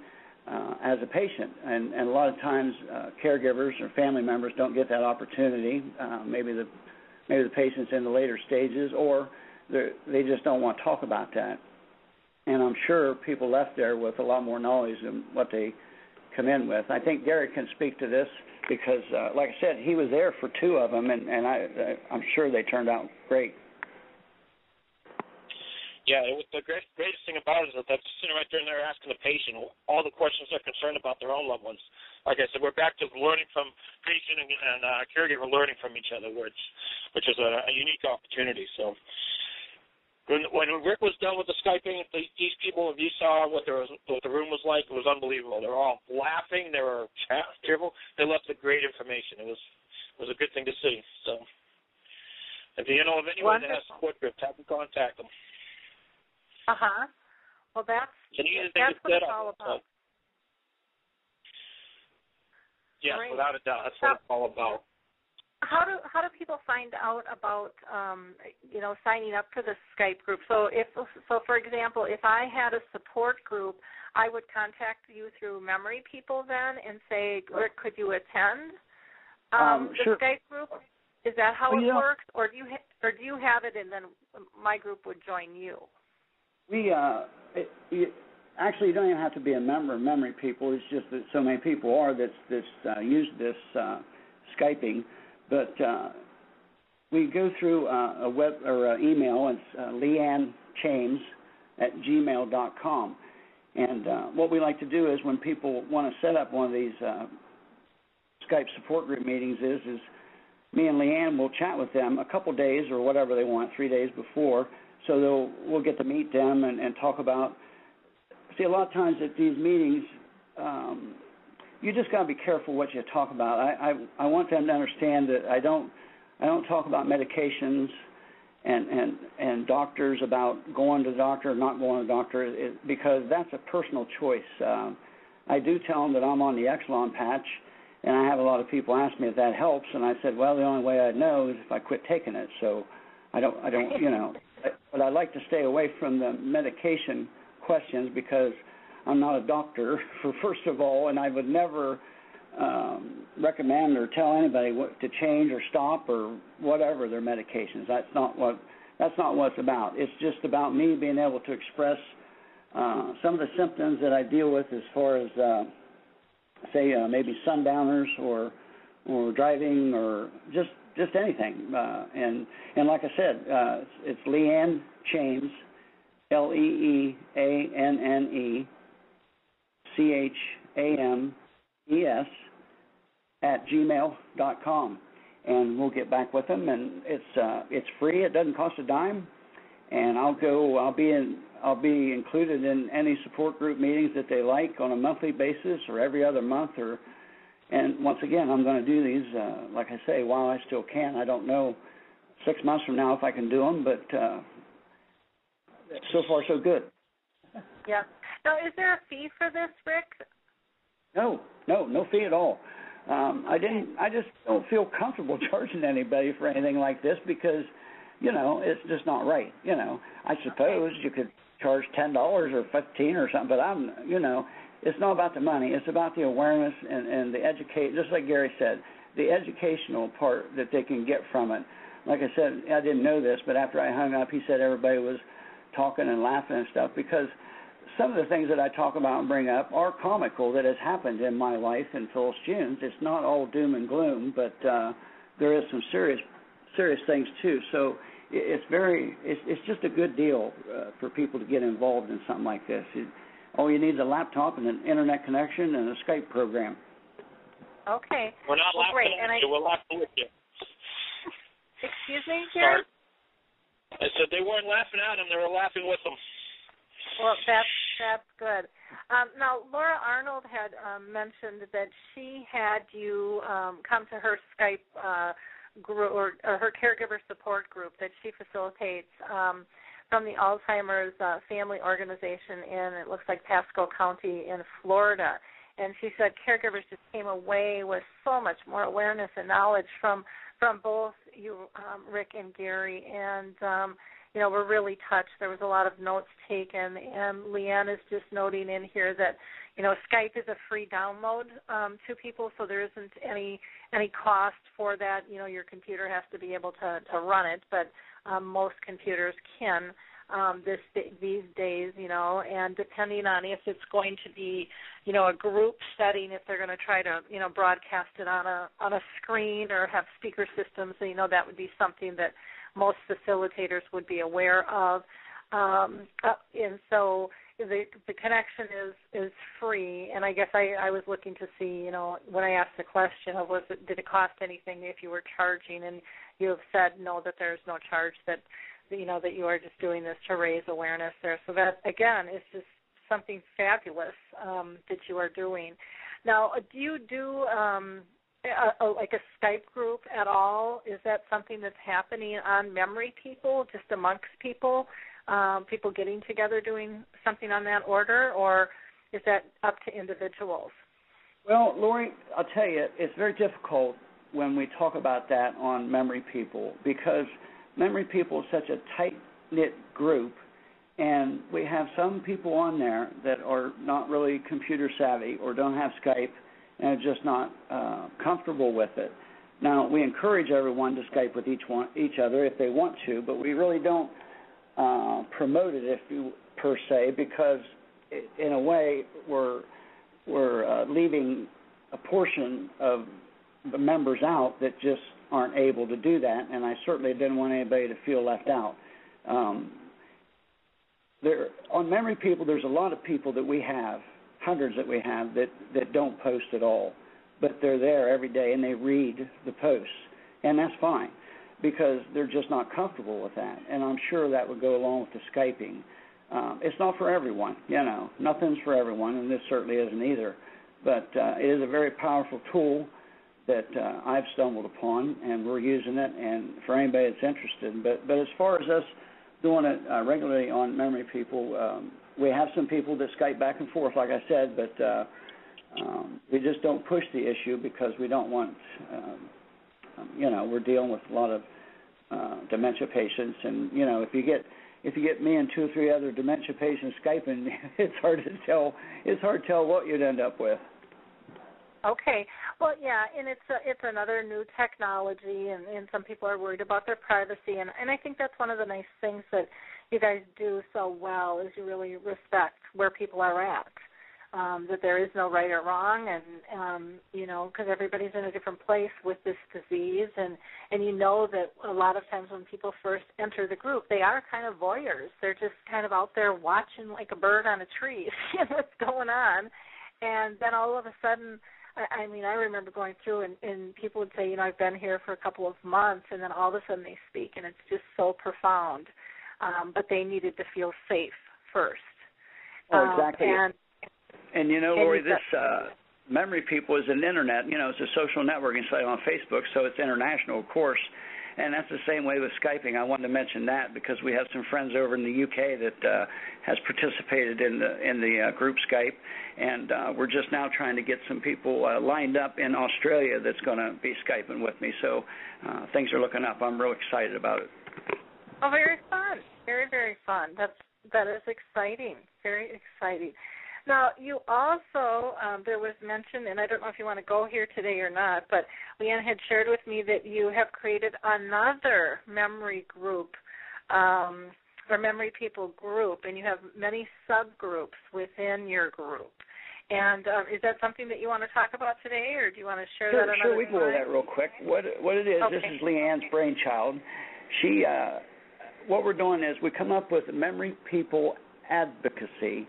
uh, as a patient. And, and a lot of times, uh, caregivers or family members don't get that opportunity. Uh, maybe the maybe the patient's in the later stages, or they they just don't want to talk about that and I'm sure people left there with a lot more knowledge than what they come in with. I think Gary can speak to this because, uh, like I said, he was there for two of them, and, and I, I'm sure they turned out great. Yeah, it was the great, greatest thing about it is that they're sitting right there and they're asking the patient all the questions they're concerned about their own loved ones. Like I said, we're back to learning from patient and, and uh, caregiver learning from each other, which which is a, a unique opportunity. So when when Rick was done with the skyping, the, these people, if you saw what there was, what the room was like, it was unbelievable. They were all laughing, they were [LAUGHS] cheerful. They left the great information. It was it was a good thing to see. So if you know of anyone that has Wonderful. support groups, have them contact them. Uh huh. Well, that's It's an easy thing that's what it's all So, about. yes, Great. without a doubt, that's what it's all about. How do how do people find out about um, you know signing up for the Skype group? So if so, for example, if I had a support group, I would contact you through Memory People then and say, Rick, could you attend um, Um, the sure. Skype group? Is that how Well, it know- works, or do you ha- or do you have it and then my group would join you? We uh, it, it, actually you don't even have to be a member of Memory People. It's just that so many people are that's that's uh, use this uh, Skyping, but uh, we go through uh, a web or uh, email. It's uh, Leanne Chames at gmail.com. And uh, what we like to do is when people want to set up one of these uh, Skype support group meetings is is me and Leanne will chat with them a couple days or whatever they want, three days before, so they'll we'll get to meet them and, and talk about. See, a lot of times at these meetings, um, you just got to be careful what you talk about. I, I I want them to understand that I don't I don't talk about medications and and and doctors about going to the doctor or not going to the doctor it, because that's a personal choice. Um, I do tell them that I'm on the Exelon patch, and I have a lot of people ask me if that helps, and I said, well, the only way I'd know is if I quit taking it. So I don't I don't you know, [LAUGHS] but I like to stay away from the medication questions because I'm not a doctor [LAUGHS] for first of all, and I would never um, recommend or tell anybody what to change or stop or whatever their medications. That's not what that's not what it's about. It's just about me being able to express uh, some of the symptoms that I deal with as far as uh, say uh, maybe sundowners or or driving or just just anything. Uh, and and like I said, uh, it's, it's Leanne Chames, L E E A N N E C H A M E S at gmail dot com, and we'll get back with them. And it's uh, it's free. It doesn't cost a dime. And I'll go. I'll be in. I'll be included in any support group meetings that they like on a monthly basis or every other month. Or and once again, I'm going to do these. Uh, like I say, while I still can. I don't know six months from now if I can do them, but uh, so far so good. Yeah. Now, is there a fee for this, Rick? No, no, no fee at all. Um, I didn't. I just don't feel comfortable [LAUGHS] charging anybody for anything like this because, you know, it's just not right. You know, I suppose you could charge ten dollars or fifteen or something, but I'm, you know, it's not about the money. It's about the awareness and and the educate. Just like Gary said, the educational part that they can get from it. Like I said, I didn't know this, but after I hung up, he said everybody was talking and laughing and stuff because some of the things that I talk about and bring up are comical that has happened in my life in Phyllis June's. It's not all doom and gloom, but uh, there is some serious serious things too. So it- it's very it's it's just a good deal uh, for people to get involved in something like this. It, all you need is a laptop and an internet connection and a Skype program. Okay. We're not Well, laughing great, at and I- We're laughing with you. [LAUGHS] Excuse me, Gary. I said they weren't laughing at him; they were laughing with him. Well, that's that's good. Um, now, Laura Arnold had um, mentioned that she had you um, come to her Skype uh, group or, or her caregiver support group that she facilitates um, from the Alzheimer's uh, Family Organization in it looks like Pasco County in Florida. And she said caregivers just came away with so much more awareness and knowledge from from both you, um, Rick and Gary, and um, you know, we're really touched. There was a lot of notes taken, and Leanne is just noting in here that, you know, Skype is a free download um, to people, so there isn't any any cost for that. You know, your computer has to be able to to run it, but um, most computers can um, this these days. You know, and depending on if it's going to be, you know, a group setting, if they're going to try to, you know, broadcast it on a on a screen or have speaker systems, you know, that would be something that most facilitators would be aware of. Um, uh, and so the the connection is is free. And I guess I, I was looking to see, you know, when I asked the question of was it did it cost anything if you were charging, and you have said no that there's no charge that you know that you are just doing this to raise awareness there. So that again is just something fabulous um, that you are doing. Now, do you do um, a, a, like a Skype group at all? Is that something that's happening on Memory People, just amongst people um, people getting together doing something on that order, or is that up to individuals? Well, Lori, I'll tell you, it's very difficult when we talk about that on Memory People because Memory People is such a tight knit group, and we have some people on there that are not really computer savvy or don't have Skype and are just not uh, comfortable with it. Now, we encourage everyone to Skype with each one, each other if they want to, but we really don't uh, promote it, if you per se, because in a way we're we're uh, leaving a portion of the members out that just aren't able to do that, and I certainly didn't want anybody to feel left out. Um, there on memory people, there's a lot of people that we have, hundreds that we have that that don't post at all, but they're there every day and they read the posts, and that's fine because they're just not comfortable with that, and I'm sure that would go along with the skyping. Um, it's not for everyone, you know. Nothing's for everyone, and this certainly isn't either. But uh, it is a very powerful tool that uh, I've stumbled upon, and we're using it. And for anybody that's interested, but but as far as us doing it uh, regularly on Memory People, um, we have some people that Skype back and forth, like I said, but uh, um, we just don't push the issue because we don't want, um, you know, we're dealing with a lot of uh, dementia patients, and you know, if you get if you get me and two or three other dementia patients skyping, [LAUGHS] it's hard to tell. It's hard to tell what you'd end up with. Okay. Well, yeah, and it's a, it's another new technology, and, and some people are worried about their privacy, and and I think that's one of the nice things that you guys do so well is you really respect where people are at um, that there is no right or wrong, and um, you know, because everybody's in a different place with this disease, and and you know that a lot of times when people first enter the group, they are kind of voyeurs. They're just kind of out there watching like a bird on a tree, [LAUGHS] seeing what's going on, and then all of a sudden. I, I mean, I remember going through, and, and people would say, you know, I've been here for a couple of months, and then all of a sudden they speak, and it's just so profound. Um, but they needed to feel safe first. Oh, exactly. Um, and and you know, Lori, this uh, Memory People is an internet. You know, it's a social networking site on Facebook, so it's international, of course. And that's the same way with Skyping. I wanted to mention that because we have some friends over in the UK that uh, has participated in the in the uh, group Skype, and uh, we're just now trying to get some people uh, lined up in Australia that's going to be Skyping with me. So uh, things are looking up. I'm real excited about it. Oh, very fun! Very very fun. That's that is exciting. Very exciting. Now, you also, um, there was mention, and I don't know if you want to go here today or not, but Leanne had shared with me that you have created another memory group, um, or memory people group, and you have many subgroups within your group. And um, is that something that you want to talk about today, or do you want to share sure, that? Sure, we can go over that real quick. What what it is? Okay. This is Leanne's brainchild. She, uh, what we're doing is we come up with memory people advocacy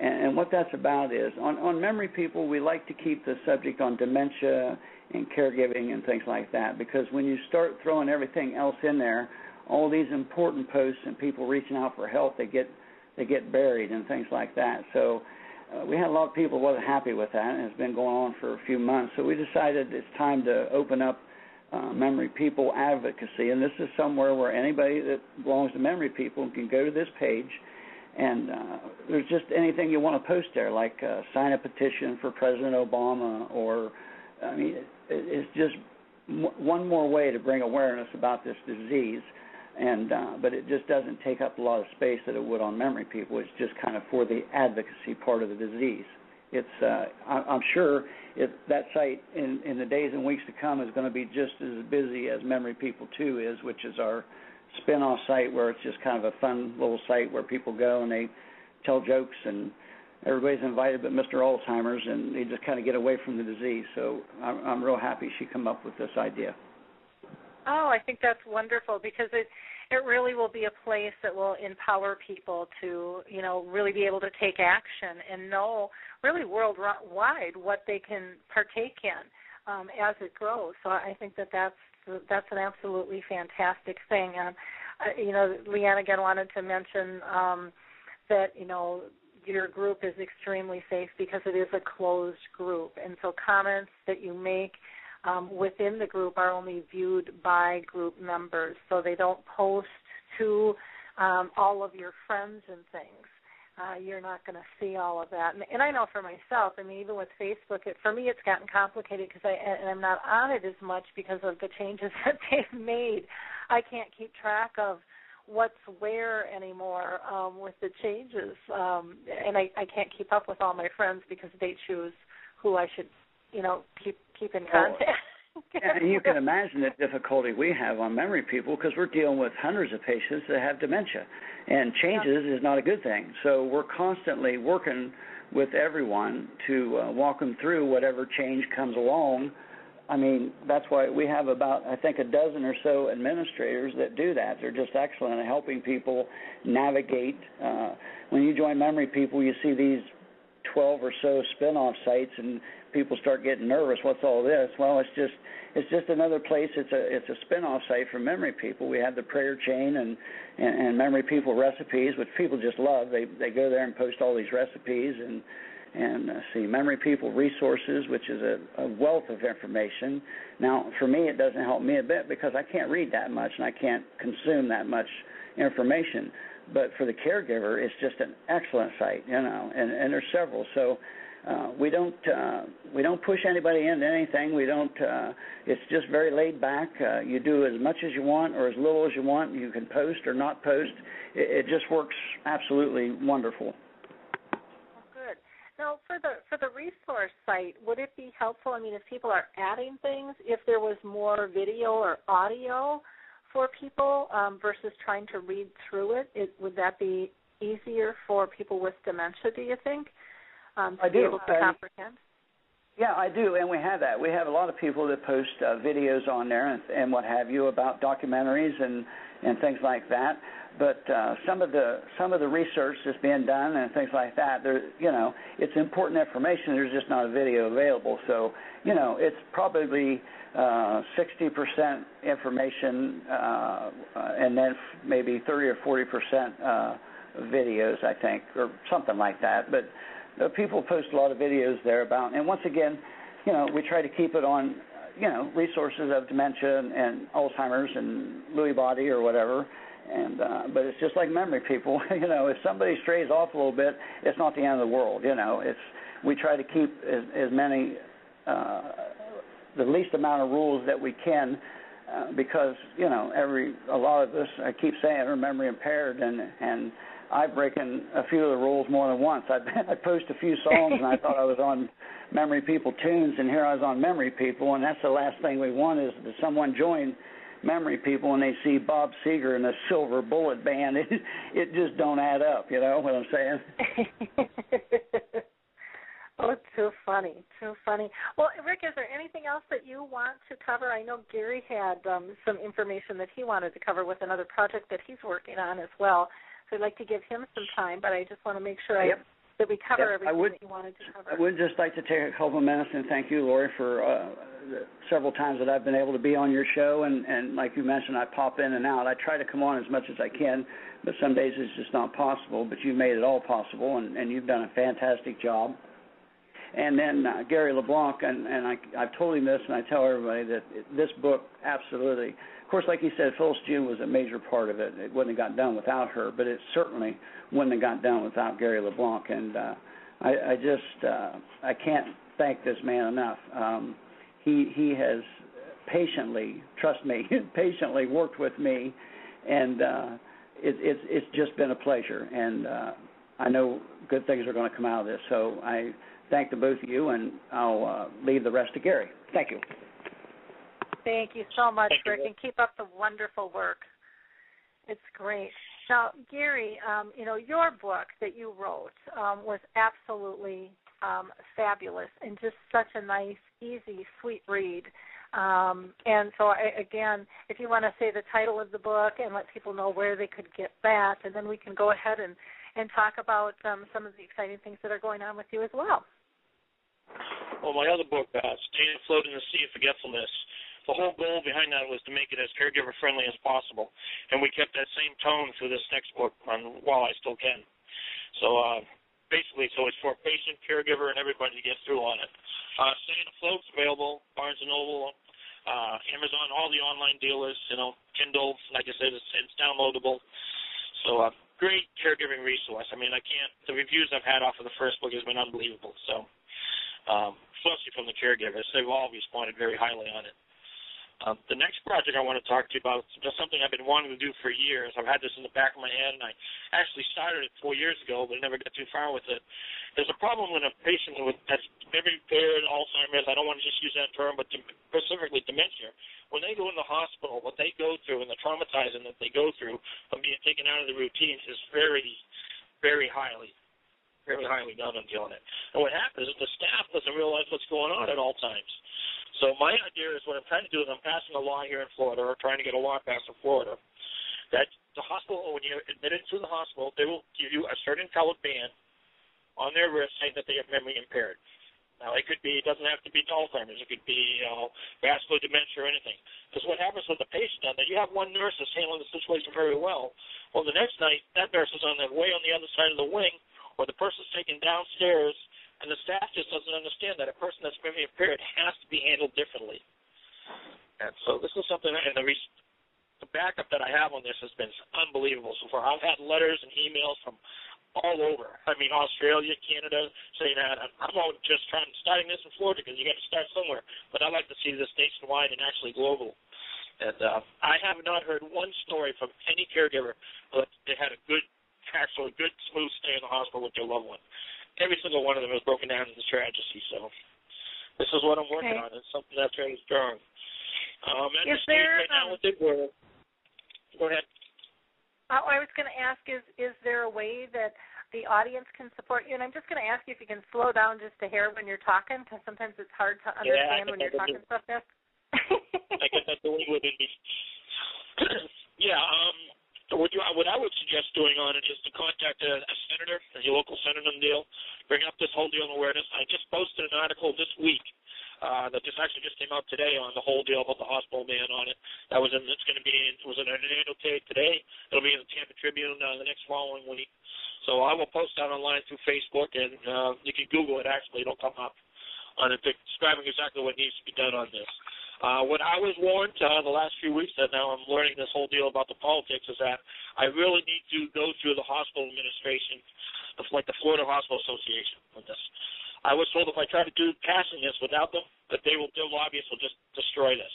and, and what that's about is on, on memory people, we like to keep the subject on dementia and caregiving and things like that because when you start throwing everything else in there, all these important posts and people reaching out for help, they get they get buried and things like that. So uh, we had a lot of people wasn't happy with that, and it's been going on for a few months. So we decided it's time to open up uh, memory people advocacy, and this is somewhere where anybody that belongs to memory people can go to this page and uh, there's just anything you want to post there, like uh, sign a petition for President Obama, or I mean, it, it's just m- one more way to bring awareness about this disease. And uh, but it just doesn't take up a lot of space that it would on memory people. It's just kind of for the advocacy part of the disease. It's uh, I'm sure if that site in in the days and weeks to come is going to be just as busy as Memory People Two is, which is our spin-off site where it's just kind of a fun little site where people go and they tell jokes and everybody's invited but Mr. Alzheimer's and they just kind of get away from the disease. So I'm, I'm real happy she come up with this idea. Oh, I think that's wonderful because it it really will be a place that will empower people to, you know, really be able to take action and know really worldwide what they can partake in um, as it grows. So I think that that's that's an absolutely fantastic thing. And uh, you know, Leanne again wanted to mention um, that you know your group is extremely safe because it is a closed group, and so comments that you make um, within the group are only viewed by group members, so they don't post to um, all of your friends and things. Uh, you're not going to see all of that, and, and I know for myself. I mean, even with Facebook, it, for me, it's gotten complicated because I and I'm not on it as much because of the changes [LAUGHS] that they've made. I can't keep track of what's where anymore um, with the changes, um, and I, I can't keep up with all my friends because they choose who I should, you know, keep keep in contact. and you can imagine the difficulty we have on memory people because we're dealing with hundreds of patients that have dementia, and changes yeah. is not a good thing. So we're constantly working with everyone to uh, walk them through whatever change comes along. I mean, that's why we have about I think a dozen or so administrators that do that. They're just excellent at helping people navigate. Uh, when you join memory people, you see these 12 or so spin-off sites and people start getting nervous. What's all this? Well, it's just it's just another place. It's a it's a spin-off site for memory people. We have the prayer chain and and, and memory people recipes, which people just love. They they go there and post all these recipes and and uh, see memory people resources, which is a, a wealth of information. Now, for me, it doesn't help me a bit because I can't read that much and I can't consume that much information. But for the caregiver, it's just an excellent site, you know, and, and there's several. So uh, we don't uh, we don't push anybody into anything. We don't. Uh, it's just very laid back. Uh, you do as much as you want or as little as you want. You can post or not post. It, it just works absolutely wonderful. Good. Now, for the for the resource site, would it be helpful? I mean, if people are adding things, if there was more video or audio for people um, versus trying to read through it, it, would that be easier for people with dementia? Do you think? Um, to I be do. able to comprehend? Yeah, I do, and we have that. We have a lot of people that post uh, videos on there and, and what have you about documentaries and and things like that. But uh, some of the some of the research that's being done and things like that, there, you know, it's important information. There's just not a video available. So, you know, it's probably uh, 60% information, uh, uh, and then maybe 30 or 40% uh, videos, I think, or something like that. But uh, people post a lot of videos there about, and once again, you know, we try to keep it on, you know, resources of dementia and, and Alzheimer's and Lewy body or whatever. And uh, but it's just like memory people, [LAUGHS] you know, if somebody strays off a little bit, it's not the end of the world, you know. It's we try to keep as, as many, uh, the least amount of rules that we can. Uh, because you know every a lot of us I keep saying are memory impaired and and I've broken a few of the rules more than once. I [LAUGHS] I post a few songs and I thought I was on Memory People tunes, and here I was on Memory People, and that's the last thing we want is that someone join Memory People and they see Bob Seger in a silver bullet band. [LAUGHS] It it just don't add up. You know what I'm saying? [LAUGHS] oh, too funny, too funny. Well, Rick, is there anything else that you want to cover? I know Gary had um, some information that he wanted to cover with another project that he's working on as well. So I'd like to give him some time, but I just want to make sure yep. I, that we cover yep. everything would, that you wanted to cover. I would just like to take a couple of minutes and thank you, Lori, for uh, the several times that I've been able to be on your show. And, and like you mentioned, I pop in and out. I try to come on as much as I can, but some days it's just not possible. But you've made it all possible, and, and you've done a fantastic job. And then uh, Gary LeBlanc, and, and I, I've told him this, and I tell everybody that this book absolutely – of course, like you said, Phyllis June was a major part of it. It wouldn't have got done without her, but it certainly wouldn't have got done without Gary LeBlanc. And uh, I, I just uh, I can't thank this man enough. Um, he he has patiently, trust me, [LAUGHS] patiently worked with me, and uh, it, it's it's just been a pleasure. And uh, I know good things are going to come out of this. So I thank the both of you, and I'll uh, leave the rest to Gary. Thank you. Thank you so much, Thank Rick, you. and keep up the wonderful work. It's great. Now, Gary, um, you know your book that you wrote um, was absolutely um, fabulous and just such a nice, easy, sweet read. Um, and so, I, again, if you want to say the title of the book and let people know where they could get that, and then we can go ahead and and talk about um, some of the exciting things that are going on with you as well. Well, my other book, uh, Staying Afloat in the Sea of Forgetfulness, the whole goal behind that was to make it as caregiver friendly as possible, and we kept that same tone through this next book on While I Still Can. So uh, basically, so it's for patient, caregiver, and everybody to get through on it. Uh, Staying Afloat's available, Barnes and Noble, uh, Amazon, all the online dealers, you know, Kindle. Like I said, it's, it's downloadable. So uh, great caregiving resource. I mean, I can't. The reviews I've had off of the first book has been unbelievable. So, um, especially from the caregivers, they've all responded very highly on it. Um, the next project I want to talk to you about is just something I've been wanting to do for years. I've had this in the back of my head, and I actually started it four years ago, but never got too far with it. There's a problem when a patient with that's memory impaired, Alzheimer's. I don't want to just use that term, but specifically dementia. When they go in the hospital, what they go through and the traumatizing that they go through from being taken out of the routines is very, very highly, very highly done on dealing it. And what happens is the staff doesn't realize what's going on at all times. So my idea is what I'm trying to do is I'm passing a law here in Florida, or trying to get a law passed in Florida, that the hospital, when you're admitted to the hospital, they will give you a certain colored band on their wrist saying that they are memory impaired. Now, it could be, it doesn't have to be Alzheimer's. It could be, you know, vascular dementia or anything. Because what happens with the patient down there, you have one nurse that's handling the situation very well. Well, the next night, that nurse is on the way on the other side of the wing, or the person's taken downstairs and the staff just doesn't understand that a person that's memory impaired has to be handled differently. And so this is something, and the, re- the backup that I have on this has been unbelievable so far. I've had letters and emails from all over. I mean, Australia, Canada, saying that I'm out just trying starting this in Florida because you got to start somewhere. But I like to see this nationwide and actually global. And uh, I have not heard one story from any caregiver that they had a good, actual good, smooth stay in the hospital with their loved one every single one of them is broken down into tragedy. So this is what I'm working okay. on. It's something that's very strong. Um, at is the there, right now with it, we're, go ahead. Uh, I was going to ask is is there a way that the audience can support you? And I'm just going to ask you if you can slow down just a hair when you're talking, because sometimes it's hard to understand yeah, when you're talking so fast. I guess that's the way it. [LAUGHS] yeah. Um. What, you, what I would suggest doing on it is to contact a, a senator, your local senator on the deal, bring up this whole deal awareness. I just posted an article this week uh, that just actually just came out today on the whole deal about the hospital man on it. That was in. It's going to be. In, was it an annotate today? It'll be in the Tampa Tribune uh, the next following week. So I will post that online through Facebook, and uh, you can Google it. Actually, it'll come up on it describing exactly what needs to be done on this. Uh, what I was warned uh, the last few weeks that now I'm learning this whole deal about the politics is that I really need to go through the hospital administration, like the Florida Hospital Association with this. I was told if I try to do passing this without them, that they will, their lobbyists will just destroy this.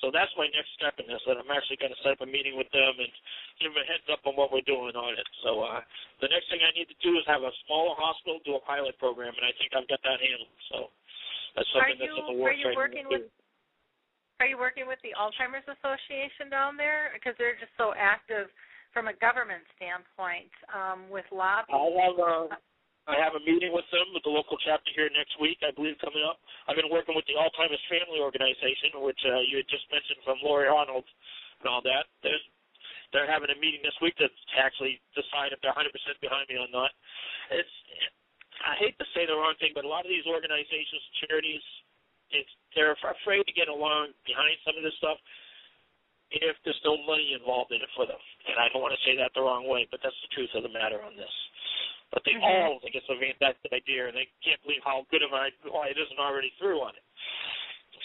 So that's my next step in this. That I'm actually going to set up a meeting with them and give them a heads up on what we're doing on it. So uh, the next thing I need to do is have a smaller hospital do a pilot program, and I think I've got that handled. So that's something are you, that's in the works. Are you working with? Are you working with the Alzheimer's Association down there? Because they're just so active from a government standpoint um, with lobbying. I have a, I have a meeting with them with the local chapter here next week, I believe, coming up. I've been working with the Alzheimer's Family Organization, which uh, you had just mentioned from Lori Arnold and all that. There's they're having a meeting this week to actually decide if they're 100% behind me or not. It's I hate to say the wrong thing, but a lot of these organizations, charities, it's they're afraid to get along behind some of this stuff if there's no money involved in it for them. And I don't want to say that the wrong way, but that's the truth of the matter on this. But they mm-hmm. all think it's a fantastic idea, and they can't believe how good of an idea it isn't already through on it.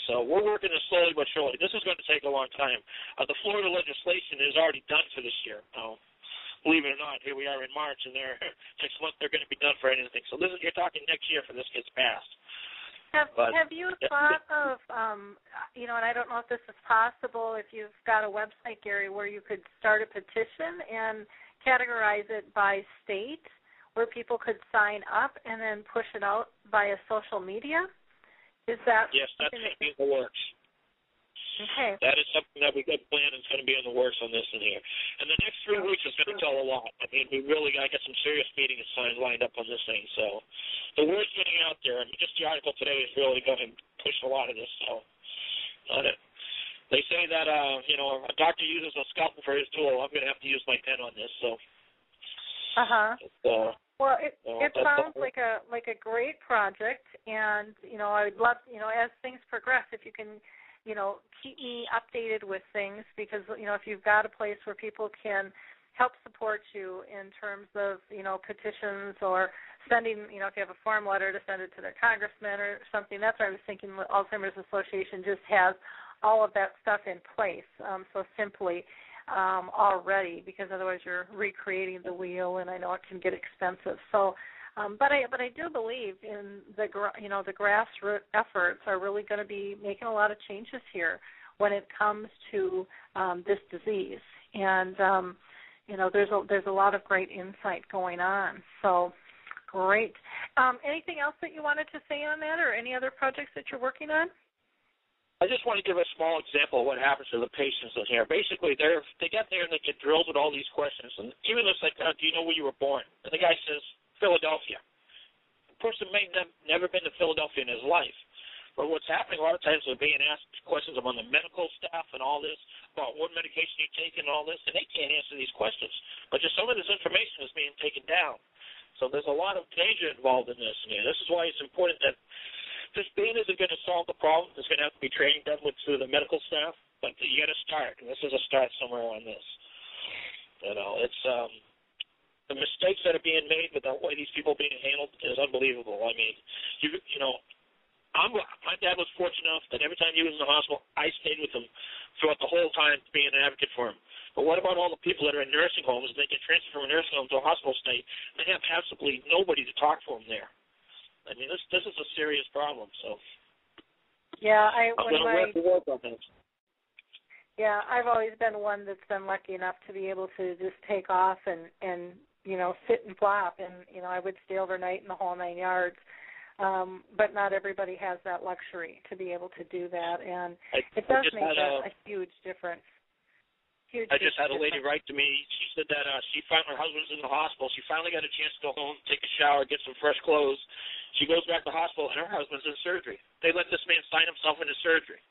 So we're working this slowly but surely. This is going to take a long time. Uh, the Florida legislation is already done for this year. Now, believe it or not, here we are in March, and they're [LAUGHS] six months they're going to be done for anything. So this is you're talking next year for this gets passed. Have but, Have you [LAUGHS] thought of um, you know, and I don't know if this is possible. If you've got a website, Gary, where you could start a petition and categorize it by state, where people could sign up and then push it out via social media. Is that yes? That's in the works. Okay. That is something that we got planned and it's going to be in the works on this in here. And the next three weeks is going to tell a lot. I mean, we really got to get some serious meetings signed lined up on this thing. So the word's getting out there. I mean, just the article today is really going to push a lot of this. So on it. They say that uh, you know a doctor uses a scalpel for his tool. I'm going to have to use my pen on this. So. Uh-huh. Uh Well, it it sounds like a like a great project, and you know I'd love you know as things progress, if you can you know, keep me updated with things because you know if you've got a place where people can help support you in terms of you know petitions or sending you know if you have a form letter to send it to their congressman or something. That's what I was thinking. The Alzheimer's Association just has all of that stuff in place. Um, so simply um, already, because otherwise you're recreating the wheel, and I know it can get expensive. So, um, but I but I do believe in the you know the grassroots efforts are really going to be making a lot of changes here when it comes to um, this disease, and um, you know there's a there's a lot of great insight going on. So great. Um, anything else that you wanted to say on that, or any other projects that you're working on? I just want to give a small example of what happens to the patients in here. Basically, they're they get there and they get drilled with all these questions, and even it's like, uh, "Do you know where you were born?" and the guy says Philadelphia. The person may have never been to Philadelphia in his life. But what's happening a lot of times they're being asked questions among the medical staff and all this about what medication you take and all this, and they can't answer these questions. But just some of this information is being taken down. So there's a lot of danger involved in this. And this is why it's important that this being isn't going to solve the problem. There's going to have to be training done with through the medical staff, but you got to start. And this is a start somewhere on this. You know, it's um, the mistakes that are being made with the way these people are being handled is unbelievable. I mean, you you know, I'm, my dad was fortunate enough that every time he was in the hospital, I stayed with him throughout the whole time, being an advocate for him. But what about all the people that are in nursing homes? They get transferred from a nursing home to a hospital stay. They have absolutely nobody to talk for them there. I mean, this this is a serious problem. So. Yeah, I I'm when my, work on this. Yeah, I've always been one that's been lucky enough to be able to just take off and and you know sit and flop, and you know I would stay overnight in the whole nine yards um, but not everybody has that luxury to be able to do that, and I, it does make a, a, huge difference. Huge, I just had a lady write to me. She said that uh, she found her husband's in the hospital. She finally got a chance to go home, take a shower, get some fresh clothes. She goes back to the hospital, and her husband's in surgery. They let this man sign himself into surgery.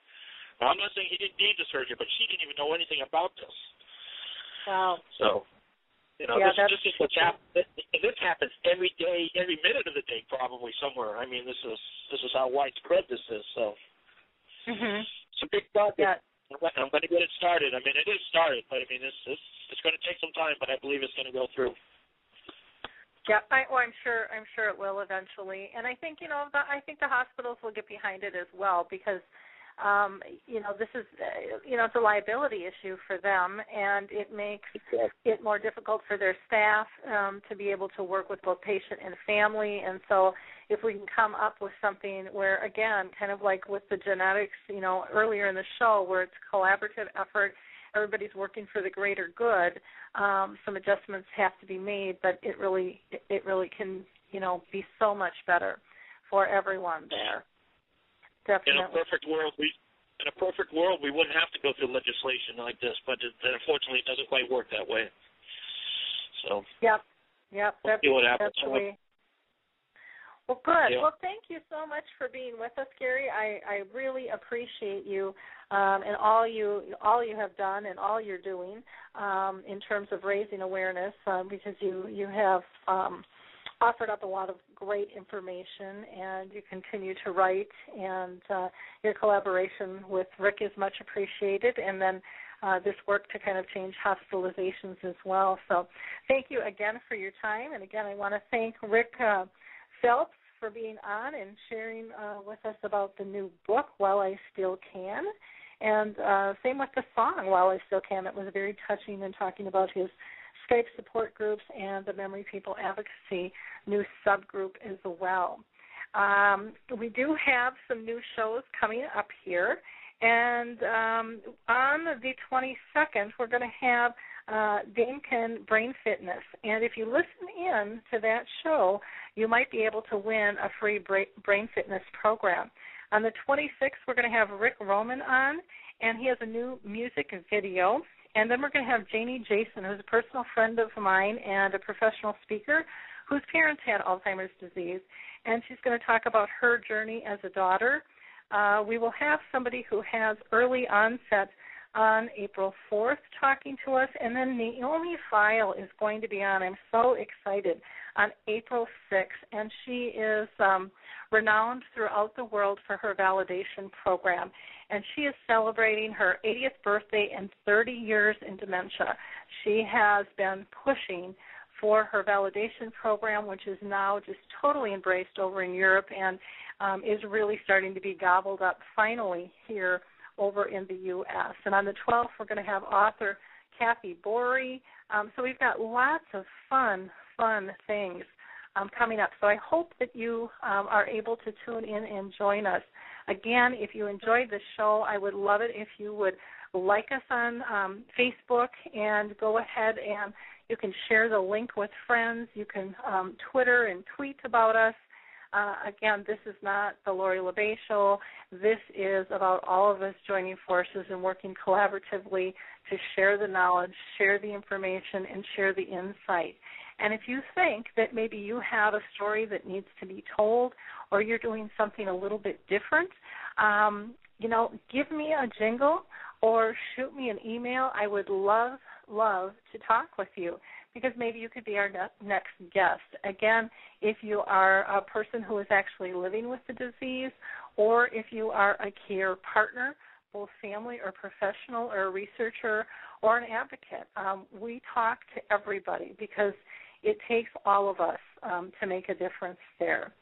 Now, I'm not saying he didn't need the surgery, but she didn't even know anything about this. Wow. So you know, yeah, this, this is what's happening. This happens every day, every minute of the day, probably somewhere. I mean, this is this is how widespread this is. So mm-hmm. it's a big project. Yeah. I'm going to get it started. I mean, it is started, but I mean, it's it's, it's going to take some time, but I believe it's going to go through. Yeah, I, well, I'm sure. I'm sure it will eventually, and I think you know, the, I think the hospitals will get behind it as well because um, you know, this is, uh, you know, it's a liability issue for them, and it makes it more difficult for their staff um, to be able to work with both patient and family. And so, if we can come up with something where, again, kind of like with the genetics, you know, earlier in the show, where it's collaborative effort, everybody's working for the greater good. Um, some adjustments have to be made, but it really, it really can, you know, be so much better for everyone there. Definitely. In a perfect world, we in a perfect world we wouldn't have to go through legislation like this, but it, unfortunately, it doesn't quite work that way. So. Yep. Yep. We'll see what happens. Definitely. Well, good. Yeah. Well, thank you so much for being with us, Gary. I, I really appreciate you um, and all you all you have done and all you're doing um, in terms of raising awareness um, because you you have um, offered up a lot of great information, and you continue to write. And uh, your collaboration with Rick is much appreciated. And then uh, this work to kind of change hospitalizations as well. So, thank you again for your time. And again, I want to thank Rick uh, Phelps for being on and sharing uh, with us about the new book, While I Still Can. And uh, same with the song, While I Still Can. It was very touching and talking about his Skype support groups and the Memory People Advocacy new subgroup as well. Um, we do have some new shows coming up here, and um, on the 22nd, we're going to have uh, Dakim Brain Fitness. And if you listen in to that show, you might be able to win a free brain fitness program. On the 26th, we're going to have Rick Roman on, and he has a new music video and then we're going to have Janie Jason, who's a personal friend of mine and a professional speaker whose parents had Alzheimer's disease. And she's going to talk about her journey as a daughter. Uh, we will have somebody who has early onset on April 4th talking to us, and then Naomi Feil is going to be on. I'm so excited on April 6th, and she is um, renowned throughout the world for her validation program and she is celebrating her 80th birthday and 30 years in dementia. She has been pushing for her validation program, which is now just totally embraced over in Europe and um, is really starting to be gobbled up finally here over in the U.S. And on the 12th, we're going to have author Kathy Bory. Um, so we've got lots of fun, fun things um, coming up. So I hope that you um, are able to tune in and join us. Again, if you enjoyed the show, I would love it if you would like us on um, Facebook and go ahead and you can share the link with friends. You can um, Twitter and tweet about us. Uh, again, this is not the Lori La Bey Show. This is about all of us joining forces and working collaboratively to share the knowledge, share the information, and share the insight. And if you think that maybe you have a story that needs to be told or you're doing something a little bit different, um, you know, give me a jingle or shoot me an email. I would love, love to talk with you because maybe you could be our ne- next guest. Again, if you are a person who is actually living with the disease or if you are a care partner, both family or professional or a researcher or an advocate, um, we talk to everybody because it takes all of us um, to make a difference there.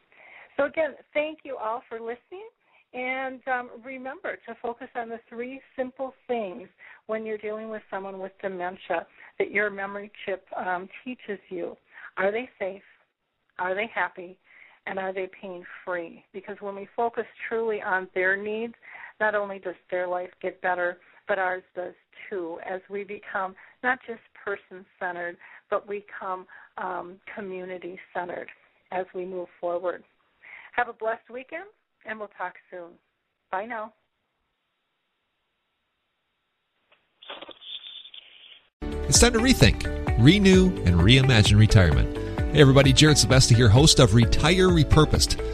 So, again, thank you all for listening. And um, remember to focus on the three simple things when you're dealing with someone with dementia that your memory chip um, teaches you. Are they safe? Are they happy? And are they pain free? Because when we focus truly on their needs, not only does their life get better, but ours does too, as we become not just person centered, but we come um, community centered as we move forward. Have a blessed weekend and we'll talk soon. Bye now. It's time to rethink, renew, and reimagine retirement. Hey, everybody, Jared Sebesta here, host of Retire Repurposed.